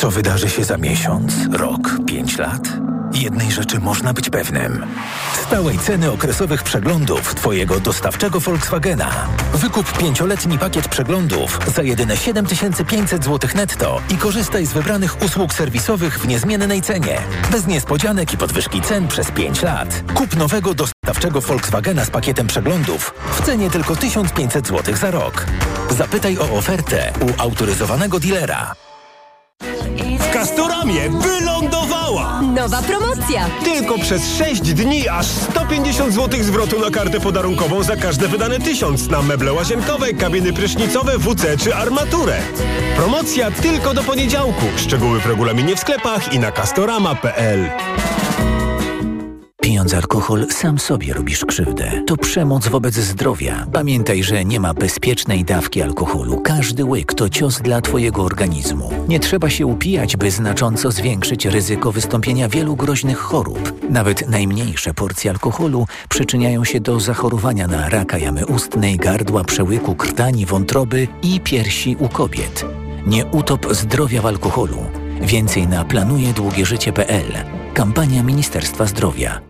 Co wydarzy się za miesiąc, rok, pięć lat? Jednej rzeczy można być pewnym. Stałej ceny okresowych przeglądów Twojego dostawczego Volkswagena. Wykup pięcioletni pakiet przeglądów za jedyne 7500 zł netto i korzystaj z wybranych usług serwisowych w niezmiennej cenie. Bez niespodzianek i podwyżki cen przez 5 lat. Kup nowego dostawczego Volkswagena z pakietem przeglądów w cenie tylko 1500 zł za rok. Zapytaj o ofertę u autoryzowanego dealera. Castoramie wylądowała! Nowa promocja! Tylko przez 6 dni aż 150 zł zwrotu na kartę podarunkową za każde wydane tysiąc na meble łazienkowe, kabiny prysznicowe, WC czy armaturę. Promocja tylko do poniedziałku. Szczegóły w regulaminie w sklepach i na castorama.pl. Pijąc alkohol, sam sobie robisz krzywdę. To przemoc wobec zdrowia. Pamiętaj, że nie ma bezpiecznej dawki alkoholu. Każdy łyk to cios dla Twojego organizmu. Nie trzeba się upijać, by znacząco zwiększyć ryzyko wystąpienia wielu groźnych chorób. Nawet najmniejsze porcje alkoholu przyczyniają się do zachorowania na raka jamy ustnej, gardła, przełyku, krtani, wątroby i piersi u kobiet. Nie utop zdrowia w alkoholu. Więcej na planujedługieżycie.pl. Kampania Ministerstwa Zdrowia.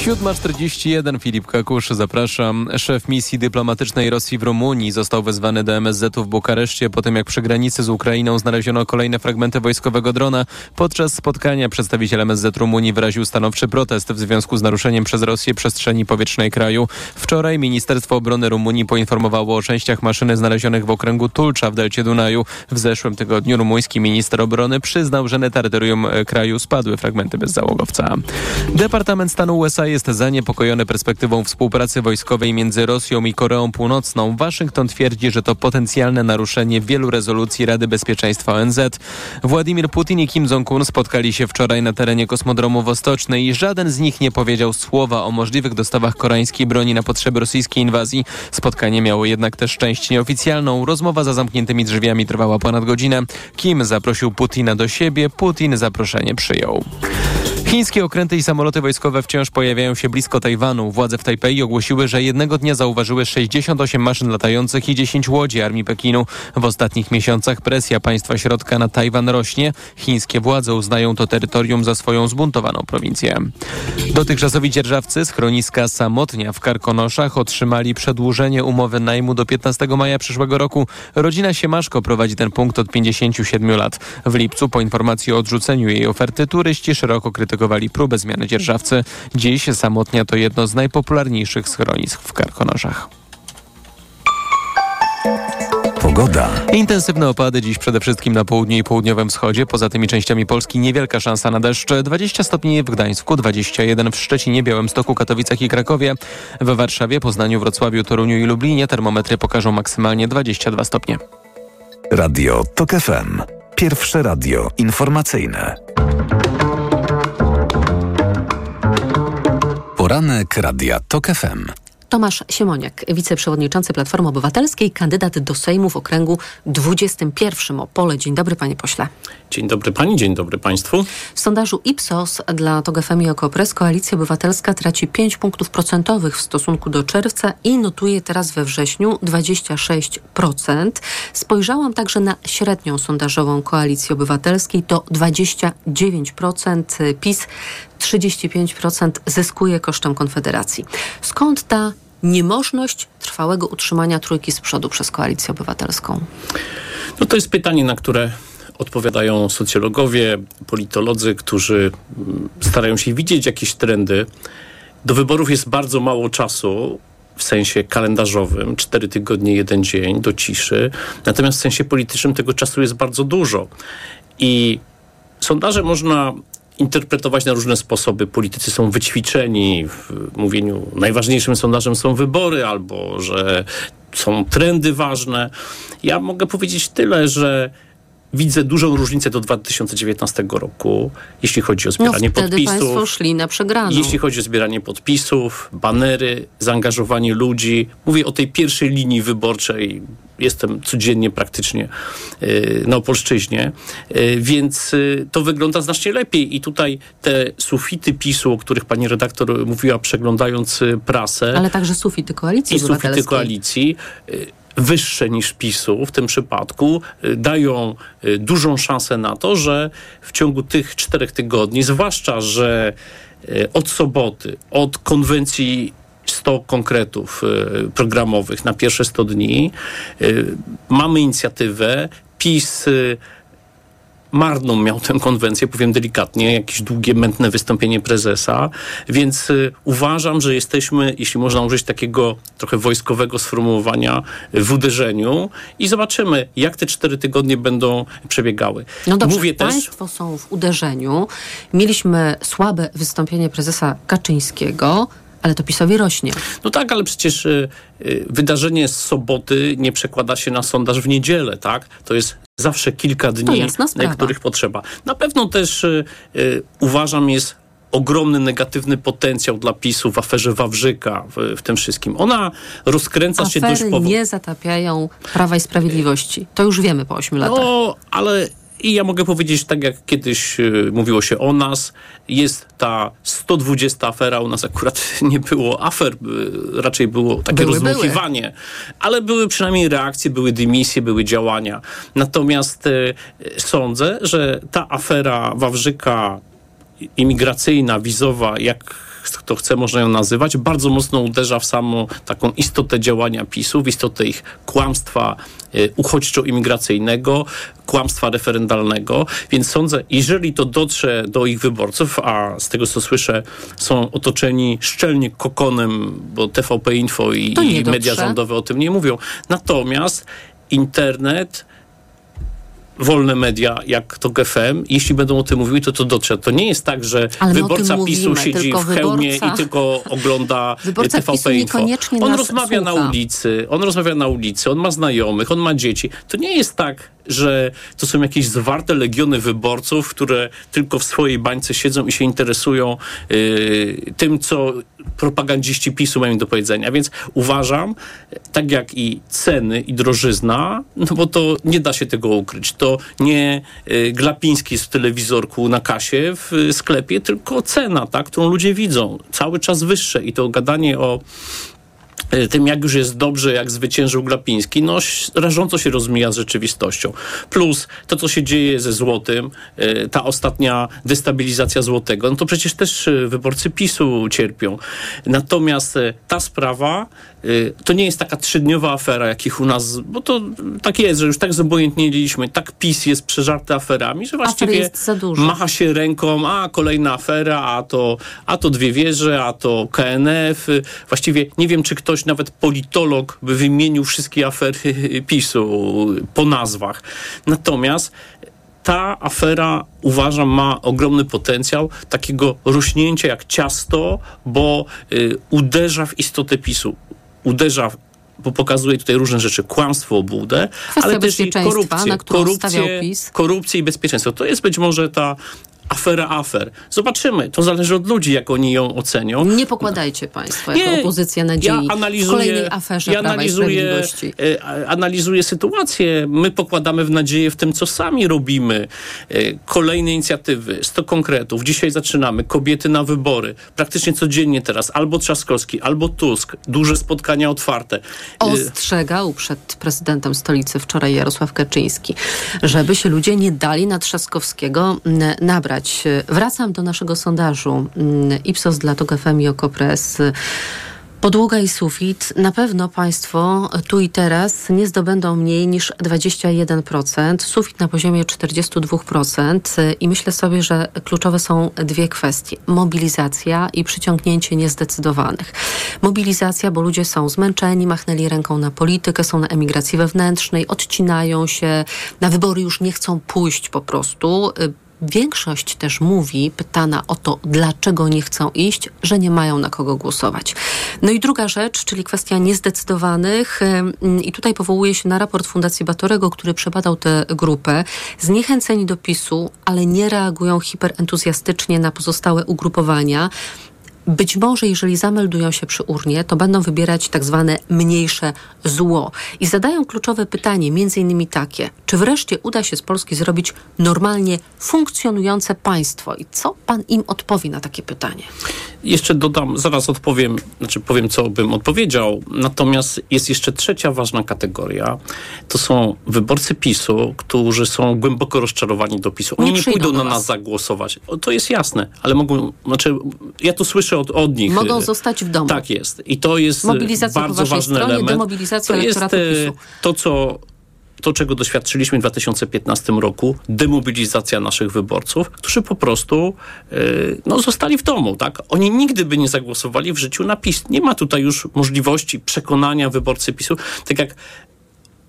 7.41 Filip Kakusz, zapraszam. Szef misji dyplomatycznej Rosji w Rumunii został wezwany do MSZ-u w Bukareszcie po tym, jak przy granicy z Ukrainą znaleziono kolejne fragmenty wojskowego drona. Podczas spotkania przedstawiciel MSZ Rumunii wyraził stanowczy protest w związku z naruszeniem przez Rosję przestrzeni powietrznej kraju. Wczoraj Ministerstwo Obrony Rumunii poinformowało o częściach maszyny znalezionych w okręgu Tulcza w delcie Dunaju. W zeszłym tygodniu rumuński minister obrony przyznał, że na terytorium kraju spadły fragmenty bezzałogowca. Departament Stanu USA jest zaniepokojony perspektywą współpracy wojskowej między Rosją i Koreą Północną. Waszyngton twierdzi, że to potencjalne naruszenie wielu rezolucji Rady Bezpieczeństwa ONZ. Władimir Putin i Kim Jong-un spotkali się wczoraj na terenie kosmodromu Wostocznej i żaden z nich nie powiedział słowa o możliwych dostawach koreańskiej broni na potrzeby rosyjskiej inwazji. Spotkanie miało jednak też część nieoficjalną. Rozmowa za zamkniętymi drzwiami trwała ponad godzinę. Kim zaprosił Putina do siebie, Putin zaproszenie przyjął. Chińskie okręty i samoloty wojskowe wciąż pojawiają się blisko Tajwanu. Władze w Tajpej ogłosiły, że jednego dnia zauważyły 68 maszyn latających i 10 łodzi armii Pekinu. W ostatnich miesiącach presja państwa środka na Tajwan rośnie. Chińskie władze uznają to terytorium za swoją zbuntowaną prowincję. Dotychczasowi dzierżawcy schroniska Samotnia w Karkonoszach otrzymali przedłużenie umowy najmu do 15 maja przyszłego roku. Rodzina Siemaszko prowadzi ten punkt od 57 lat. W lipcu po informacji o odrzuceniu jej oferty turyści szeroko krytykowali próbę zmiany dzierżawcy. Dziś Samotnia to jedno z najpopularniejszych schronisk w Karkonoszach. Pogoda. Intensywne opady dziś przede wszystkim na południu i południowym wschodzie. Poza tymi częściami Polski niewielka szansa na deszcz. 20 stopni w Gdańsku, 21 w Szczecinie, Białymstoku, Katowicach i Krakowie. W Warszawie, Poznaniu, Wrocławiu, Toruniu i Lublinie termometry pokażą maksymalnie 22 stopnie. Radio TOK FM. Pierwsze radio informacyjne. Poranek Radia TOK FM. Tomasz Siemoniak, wiceprzewodniczący Platformy Obywatelskiej, kandydat do Sejmu w okręgu 21 Opole. Dzień dobry, panie pośle. Dzień dobry pani, dzień dobry państwu. W sondażu Ipsos dla TOG FM i Okopres Koalicja Obywatelska traci 5 punktów procentowych w stosunku do czerwca i notuje teraz we wrześniu 26%. Spojrzałam także na średnią sondażową Koalicji Obywatelskiej, to 29%, PiS 35% zyskuje kosztem Konfederacji. Skąd ta niemożność trwałego utrzymania trójki z przodu przez Koalicję Obywatelską? No to jest pytanie, na które odpowiadają socjologowie, politolodzy, którzy mm, starają się widzieć jakieś trendy. Do wyborów jest bardzo mało czasu w sensie kalendarzowym, cztery tygodnie, jeden dzień do ciszy. Natomiast w sensie politycznym tego czasu jest bardzo dużo. I sondaże można interpretować na różne sposoby. Politycy są wyćwiczeni w mówieniu, najważniejszym sondażem są wybory, albo że są trendy ważne. Ja mogę powiedzieć tyle, że widzę dużą różnicę do 2019 roku, jeśli chodzi o zbieranie no, wtedy podpisów. Państwo szli na przegraną. Jeśli chodzi o zbieranie podpisów, banery, zaangażowanie ludzi. Mówię o tej pierwszej linii wyborczej. Jestem codziennie praktycznie yy, na Opolszczyźnie, yy, więc yy, to wygląda znacznie lepiej. I tutaj te sufity PiSu, o których pani redaktor mówiła, przeglądając y, prasę. Ale także sufity koalicji I sufity koalicji y, wyższe niż PiSu w tym przypadku y, dają y, dużą szansę na to, że w ciągu tych czterech tygodni, zwłaszcza, że y, od soboty, od konwencji 100 konkretów programowych na pierwsze 100 dni, mamy inicjatywę. PiS marną miał tę konwencję, powiem delikatnie, jakieś długie, mętne wystąpienie prezesa, więc y, uważam, że jesteśmy, jeśli można użyć takiego trochę wojskowego sformułowania, w uderzeniu i zobaczymy, jak te cztery tygodnie będą przebiegały. No dobrze, Mówię państwo też... są w uderzeniu. Mieliśmy słabe wystąpienie prezesa Kaczyńskiego, ale to PiSowi rośnie. No tak, ale przecież y, y, wydarzenie z soboty nie przekłada się na sondaż w niedzielę, tak? To jest zawsze kilka dni, na których potrzeba. Na pewno też y, y, uważam jest ogromny negatywny potencjał dla PiSu w aferze Wawrzyka, w, w tym wszystkim. Ona rozkręca Afery się dość powoli. nie zatapiają Prawa i Sprawiedliwości. To już wiemy po ośmiu latach. No, ale i ja mogę powiedzieć, tak jak kiedyś y, mówiło się o nas, jest ta 120 afera, u nas akurat nie było afer, raczej było takie były, rozmuchiwanie, były. ale były przynajmniej reakcje, były dymisje, były działania. Natomiast y, sądzę, że ta afera Wawrzyka imigracyjna, wizowa, jak kto chce, można ją nazywać, bardzo mocno uderza w samą taką istotę działania PiSu, w istotę ich kłamstwa y, uchodźczo-imigracyjnego, kłamstwa referendalnego, więc sądzę, jeżeli to dotrze do ich wyborców, a z tego co słyszę, są otoczeni szczelnie kokonem, bo TVP Info i, i media rządowe o tym nie mówią. Natomiast internet wolne media, jak to GFM, jeśli będą o tym mówiły, to to dotrze. To nie jest tak, że Ale wyborca PiSu siedzi w hełmie wyborca... i tylko ogląda wyborca TVP Info. On rozmawia słucha. na ulicy, on rozmawia na ulicy, on ma znajomych, on ma dzieci. To nie jest tak, że to są jakieś zwarte legiony wyborców, które tylko w swojej bańce siedzą i się interesują yy, tym, co propagandziści PiSu mają do powiedzenia. Więc uważam, tak jak i ceny i drożyzna, no bo to nie da się tego ukryć. To nie yy, Glapiński w telewizorku na kasie w sklepie, tylko cena, tak, którą ludzie widzą. Cały czas wyższe i to gadanie o tym, jak już jest dobrze, jak zwyciężył Glapiński, no rażąco się rozmija z rzeczywistością. Plus to, co się dzieje ze złotym, e, ta ostatnia destabilizacja złotego, no to przecież też e, wyborcy PiSu cierpią. Natomiast ta sprawa to nie jest taka trzydniowa afera, jakich u nas, bo to tak jest, że już tak zobojętnieliśmy, tak PiS jest przeżarty aferami, że właściwie macha się ręką, a kolejna afera, a to, a to dwie wieże, a to KNF. Właściwie nie wiem, czy ktoś ktoś, nawet politolog, by wymienił wszystkie afery PiSu po nazwach. Natomiast ta afera, uważam, ma ogromny potencjał takiego rośnięcia jak ciasto, bo y, uderza w istotę PiSu. Uderza bo pokazuje tutaj różne rzeczy, kłamstwo, obłudę, ale też i korupcję, korupcję, korupcję i bezpieczeństwo. To jest być może ta afera afer. Zobaczymy. To zależy od ludzi, jak oni ją ocenią. Nie pokładajcie państwo jako Nie, opozycja nadziei ja analizuję, w kolejnej aferze ja analizuję, e, analizuję sytuację. My pokładamy w nadzieję w tym, co sami robimy. E, kolejne inicjatywy, 100 konkretów. Dzisiaj zaczynamy. Kobiety na wybory. Praktycznie codziennie teraz. Albo Trzaskowski, albo Tusk. Duże spotkania otwarte. E, Ostrzegał przed prezydentem stolicy wczoraj Jarosław Kaczyński, żeby się ludzie nie dali na Trzaskowskiego nabrać. Wracam do naszego sondażu mm, Ipsos dla TOK FM i. Podłoga i sufit na pewno Państwo tu i teraz nie zdobędą mniej niż 21%, sufit na poziomie 42% i myślę sobie, że kluczowe są dwie kwestie. Mobilizacja i przyciągnięcie niezdecydowanych. Mobilizacja, bo ludzie są zmęczeni, machnęli ręką na politykę, są na emigracji wewnętrznej, odcinają się, na wybory już nie chcą pójść po prostu Większość też mówi, pytana o to, dlaczego nie chcą iść, że nie mają na kogo głosować. No i druga rzecz, czyli kwestia niezdecydowanych. I tutaj powołuje się na raport Fundacji Batorego, który przebadał tę grupę. Zniechęceni do PiSu, ale nie reagują hiperentuzjastycznie na pozostałe ugrupowania. Być może, jeżeli zameldują się przy urnie, to będą wybierać tak zwane mniejsze zło. I zadają kluczowe pytanie, między innymi takie, czy wreszcie uda się z Polski zrobić normalnie funkcjonujące państwo? I co pan im odpowie na takie pytanie? Jeszcze dodam, zaraz odpowiem, znaczy powiem, co bym odpowiedział. Natomiast jest jeszcze trzecia ważna kategoria. To są wyborcy PiSu, którzy są głęboko rozczarowani do PiSu. Oni nie, nie pójdą na nas zagłosować. To jest jasne, ale mogą, znaczy ja to słyszę od, od nich. Mogą zostać w domu. Tak jest. I to jest Mobilizacja bardzo ważny stronie, element. Demobilizacja to jest PiSu. to, co to, czego doświadczyliśmy w 2015 roku, demobilizacja naszych wyborców, którzy po prostu yy, no, zostali w domu. Tak? Oni nigdy by nie zagłosowali w życiu na PiS. Nie ma tutaj już możliwości przekonania wyborcy PiSu. Tak jak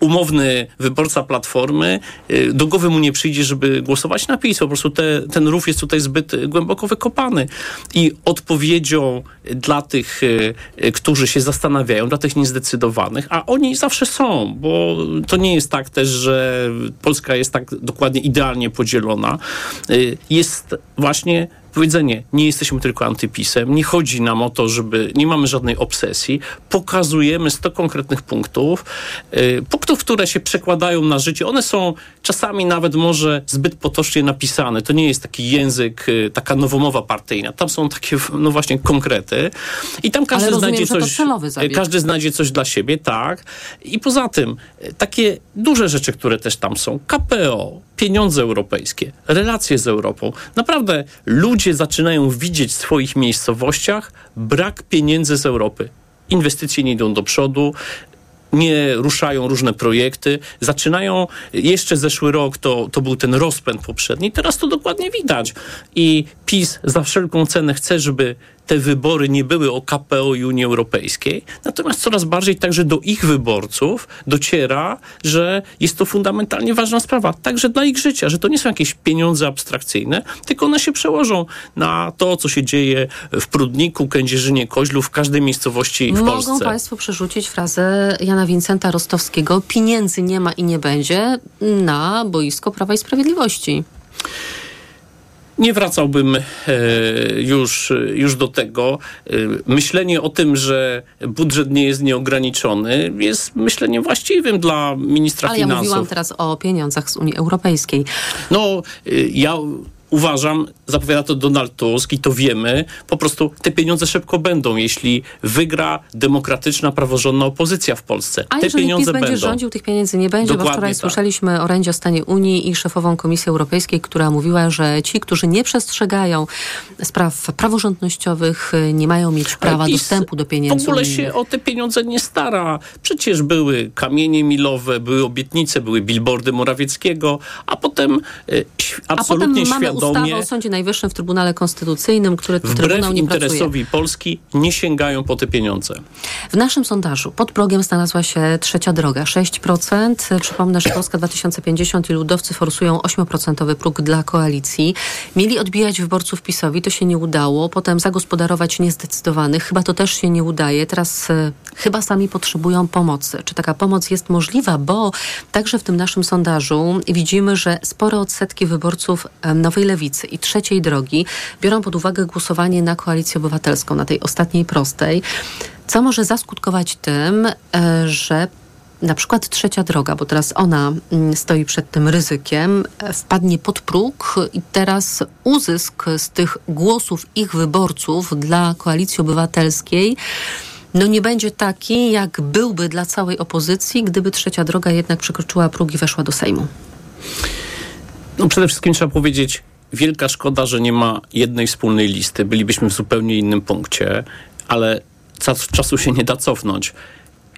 umowny wyborca Platformy, y, do głowy mu nie przyjdzie, żeby głosować na PiS. Po prostu te, ten rów jest tutaj zbyt głęboko wykopany. I odpowiedzią dla tych, y, y, którzy się zastanawiają, dla tych niezdecydowanych, a oni zawsze są, bo to nie jest tak też, że Polska jest tak dokładnie idealnie podzielona, jest właśnie powiedzenie, nie jesteśmy tylko antypisem, nie chodzi nam o to, żeby, nie mamy żadnej obsesji, pokazujemy 100 konkretnych punktów, yy, punktów, które się przekładają na życie. One są czasami nawet może zbyt potocznie napisane. To nie jest taki język, yy, taka nowomowa partyjna. Tam są takie, no właśnie, konkrety i tam każdy rozumiem, znajdzie coś, y, każdy znajdzie coś dla siebie, tak. I poza tym, y, takie duże rzeczy, które też tam są, KPO, pieniądze europejskie, relacje z Europą. Naprawdę ludzie zaczynają widzieć w swoich miejscowościach brak pieniędzy z Europy. Inwestycje nie idą do przodu, nie ruszają różne projekty. Zaczynają, jeszcze zeszły rok to, to był ten rozpęd poprzedni, teraz to dokładnie widać. I PiS za wszelką cenę chce, żeby te wybory nie były o KPO i Unii Europejskiej, natomiast coraz bardziej także do ich wyborców dociera, że jest to fundamentalnie ważna sprawa, także dla ich życia, że to nie są jakieś pieniądze abstrakcyjne, tylko one się przełożą na to, co się dzieje w Prudniku, Kędzierzynie, Koźlu, w każdej miejscowości w Mogą Polsce. Mogą Państwo przerzucić frazę Jana Wincenta Rostowskiego pieniędzy nie ma i nie będzie na boisko Prawa i Sprawiedliwości nie wracałbym e, już, już do tego. E, myślenie o tym, że budżet nie jest nieograniczony, jest myśleniem właściwym dla ministra Ale finansów. Ale ja mówiłam teraz o pieniądzach z Unii Europejskiej. No, e, ja uważam, zapowiada to Donald Tusk i to wiemy, po prostu te pieniądze szybko będą, jeśli wygra demokratyczna, praworządna opozycja w Polsce. A te jeżeli pieniądze PiS będzie będą. rządził, tych pieniędzy nie będzie, Dokładnie bo wczoraj tak. słyszeliśmy orędzie o stanie Unii i szefową Komisji Europejskiej, która mówiła, że ci, którzy nie przestrzegają spraw praworządnościowych, nie mają mieć prawa PiS dostępu do pieniędzy W ogóle unijnych. się o te pieniądze nie stara. Przecież były kamienie milowe, były obietnice, były billboardy Morawieckiego, a potem e, ś- A absolutnie potem mamy świadomie ustawę o Sądzie Najwyższym w Trybunale Konstytucyjnym, który wbrew Trybunał nie pracuje. interesowi Polski nie sięgają po te pieniądze. W naszym sondażu pod progiem znalazła się trzecia droga, 6%. Przypomnę, że Polska 2050 i ludowcy forsują 8% próg dla koalicji. Mieli odbijać wyborców PiSowi, to się nie udało. Potem zagospodarować niezdecydowanych, chyba to też się nie udaje. Teraz y, chyba sami potrzebują pomocy. Czy taka pomoc jest możliwa? Bo także w tym naszym sondażu widzimy, że spore odsetki wyborców Nowej Lewicy i Trzeciej Drogi biorą pod uwagę głosowanie na Koalicję Obywatelską, na tej ostatniej prostej co może zaskutkować tym, e, że na przykład trzecia droga, bo teraz ona mm, stoi przed tym ryzykiem, e, wpadnie pod próg i teraz uzysk z tych głosów ich wyborców dla koalicji obywatelskiej no nie będzie taki, jak byłby dla całej opozycji, gdyby trzecia droga jednak przekroczyła próg i weszła do Sejmu. No przede wszystkim trzeba powiedzieć, wielka szkoda, że nie ma jednej wspólnej listy. Bylibyśmy w zupełnie innym punkcie, ale czasu się nie da cofnąć.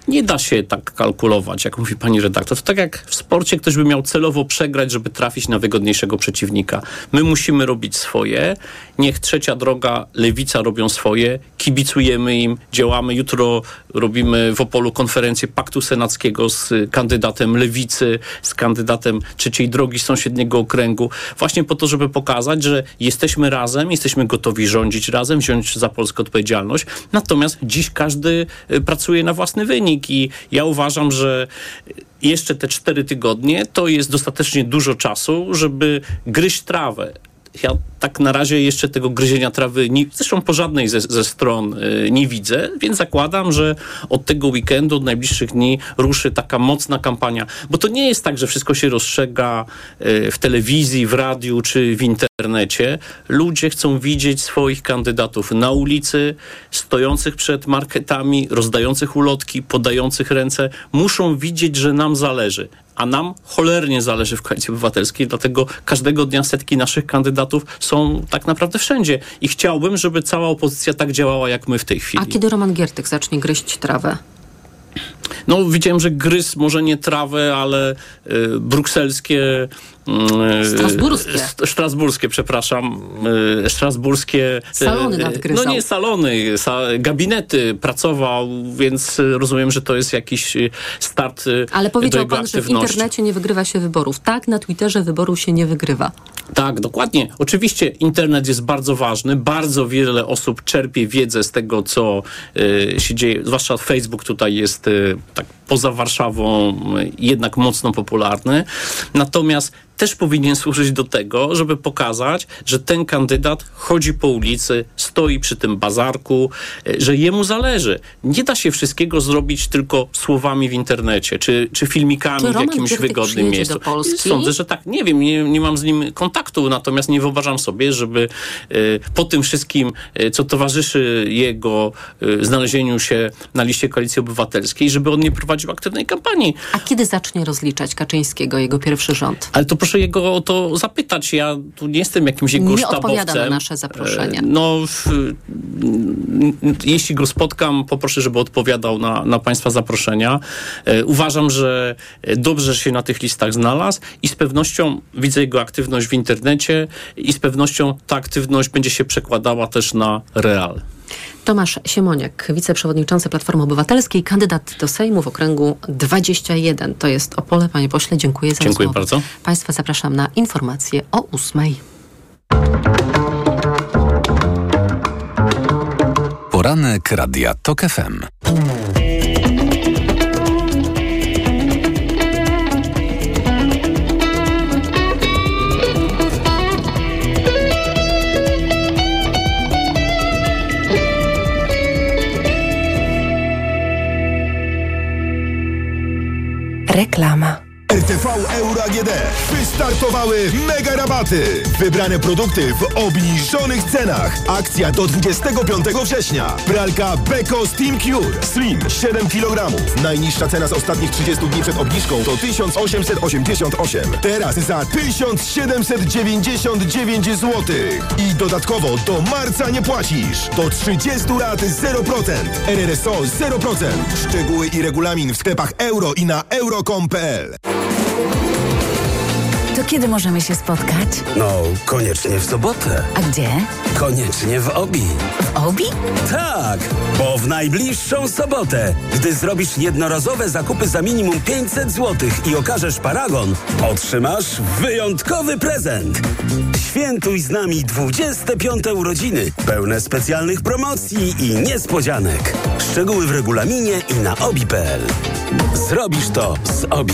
Nie da się tak kalkulować, jak mówi pani redaktor. To tak jak w sporcie ktoś by miał celowo przegrać, żeby trafić na wygodniejszego przeciwnika. My musimy robić swoje. Niech trzecia droga, lewica robią swoje. Kibicujemy im, działamy. Jutro robimy w Opolu konferencję Paktu Senackiego z kandydatem lewicy, z kandydatem trzeciej drogi z sąsiedniego okręgu. Właśnie po to, żeby pokazać, że jesteśmy razem, jesteśmy gotowi rządzić razem, wziąć za Polskę odpowiedzialność. Natomiast dziś każdy y, pracuje na własny wynik i ja uważam, że jeszcze te cztery tygodnie to jest dostatecznie dużo czasu, żeby gryźć trawę. Ja tak na razie jeszcze tego gryzienia trawy, nie, zresztą po żadnej ze, ze stron y, nie widzę, więc zakładam, że od tego weekendu, od najbliższych dni ruszy taka mocna kampania. Bo to nie jest tak, że wszystko się rozstrzega y, w telewizji, w radiu czy w internecie. Ludzie chcą widzieć swoich kandydatów na ulicy, stojących przed marketami, rozdających ulotki, podających ręce. Muszą widzieć, że nam zależy. A nam cholernie zależy w Koalicji Obywatelskiej, dlatego każdego dnia setki naszych kandydatów są tak naprawdę wszędzie. I chciałbym, żeby cała opozycja tak działała, jak my w tej chwili. A kiedy Roman Giertyk zacznie gryźć trawę? No, widziałem, że gryz może nie trawę, ale y, brukselskie. Y, strasburskie. St strasburskie, przepraszam. Y, strasburskie. Salony nadgryzał. No nie salony, sa gabinety pracował, więc rozumiem, że to jest jakiś start. Ale powiedział pan, że w internecie nie wygrywa się wyborów. Tak, na Twitterze wyboru się nie wygrywa. Tak, dokładnie. Oczywiście internet jest bardzo ważny. Bardzo wiele osób czerpie wiedzę z tego, co y, się dzieje. Zwłaszcza Facebook tutaj jest y, tak poza Warszawą jednak mocno popularny. Natomiast też powinien służyć do tego, żeby pokazać, że ten kandydat chodzi po ulicy, stoi przy tym bazarku, że jemu zależy. Nie da się wszystkiego zrobić tylko słowami w internecie, czy, czy filmikami czy w jakimś wygodnym miejscu. Sądzę, że tak. Nie wiem, nie, nie mam z nim kontaktu, natomiast nie wyobrażam sobie, żeby y, po tym wszystkim, y, co towarzyszy jego y, znalezieniu się na liście Koalicji Obywatelskiej, żeby on nie prowadził aktywnej kampanii. A kiedy zacznie rozliczać Kaczyńskiego jego pierwszy rząd? Ale to proszę jego o to zapytać. Ja tu nie jestem jakimś jego nie sztabowcem. odpowiada na nasze zaproszenie. No, w, jeśli go spotkam, poproszę, żeby odpowiadał na, na Państwa zaproszenia. E, uważam, że dobrze się na tych listach znalazł i z pewnością widzę jego aktywność w internecie i z pewnością ta aktywność będzie się przekładała też na real. Tomasz Siemoniak, wiceprzewodniczący Platformy Obywatelskiej, kandydat do Sejmu w okręgu 21. To jest Opole. Panie pośle, dziękuję za Dziękuję rozmowę. bardzo. Państwa zapraszam na informacje o ósmej. Poranek Radia TOK FM. Reklama. RTV Euro AGD. Wystartowały mega rabaty. Wybrane produkty w obniżonych cenach. Akcja do 25 września. Pralka Beko Steam Cure Slim 7 kg. Najniższa cena z ostatnich 30 dni przed obniżką to 1888. Teraz za 1799 zł. I dodatkowo do marca nie płacisz. Do 30 lat 0%. RRSO 0%. Szczegóły i regulamin w sklepach euro i na euro.com.pl. To kiedy możemy się spotkać? No, koniecznie w sobotę. A gdzie? Koniecznie w Obi. W Obi? Tak, bo w najbliższą sobotę, gdy zrobisz jednorazowe zakupy za minimum 500 zł i okażesz paragon, otrzymasz wyjątkowy prezent. Świętuj z nami 25 urodziny, pełne specjalnych promocji i niespodzianek. Szczegóły w regulaminie i na obi.pl. Zrobisz to z Obi.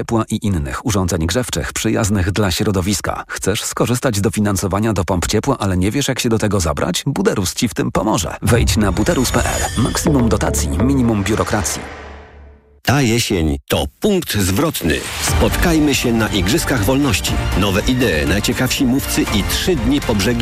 ciepła i innych urządzeń grzewczych przyjaznych dla środowiska. Chcesz skorzystać z dofinansowania do pomp ciepła, ale nie wiesz jak się do tego zabrać? Buderus Ci w tym pomoże. Wejdź na buderus.pl. Maksimum dotacji, minimum biurokracji. Ta jesień to punkt zwrotny. Spotkajmy się na Igrzyskach Wolności. Nowe idee, najciekawsi mówcy i trzy dni po brzegi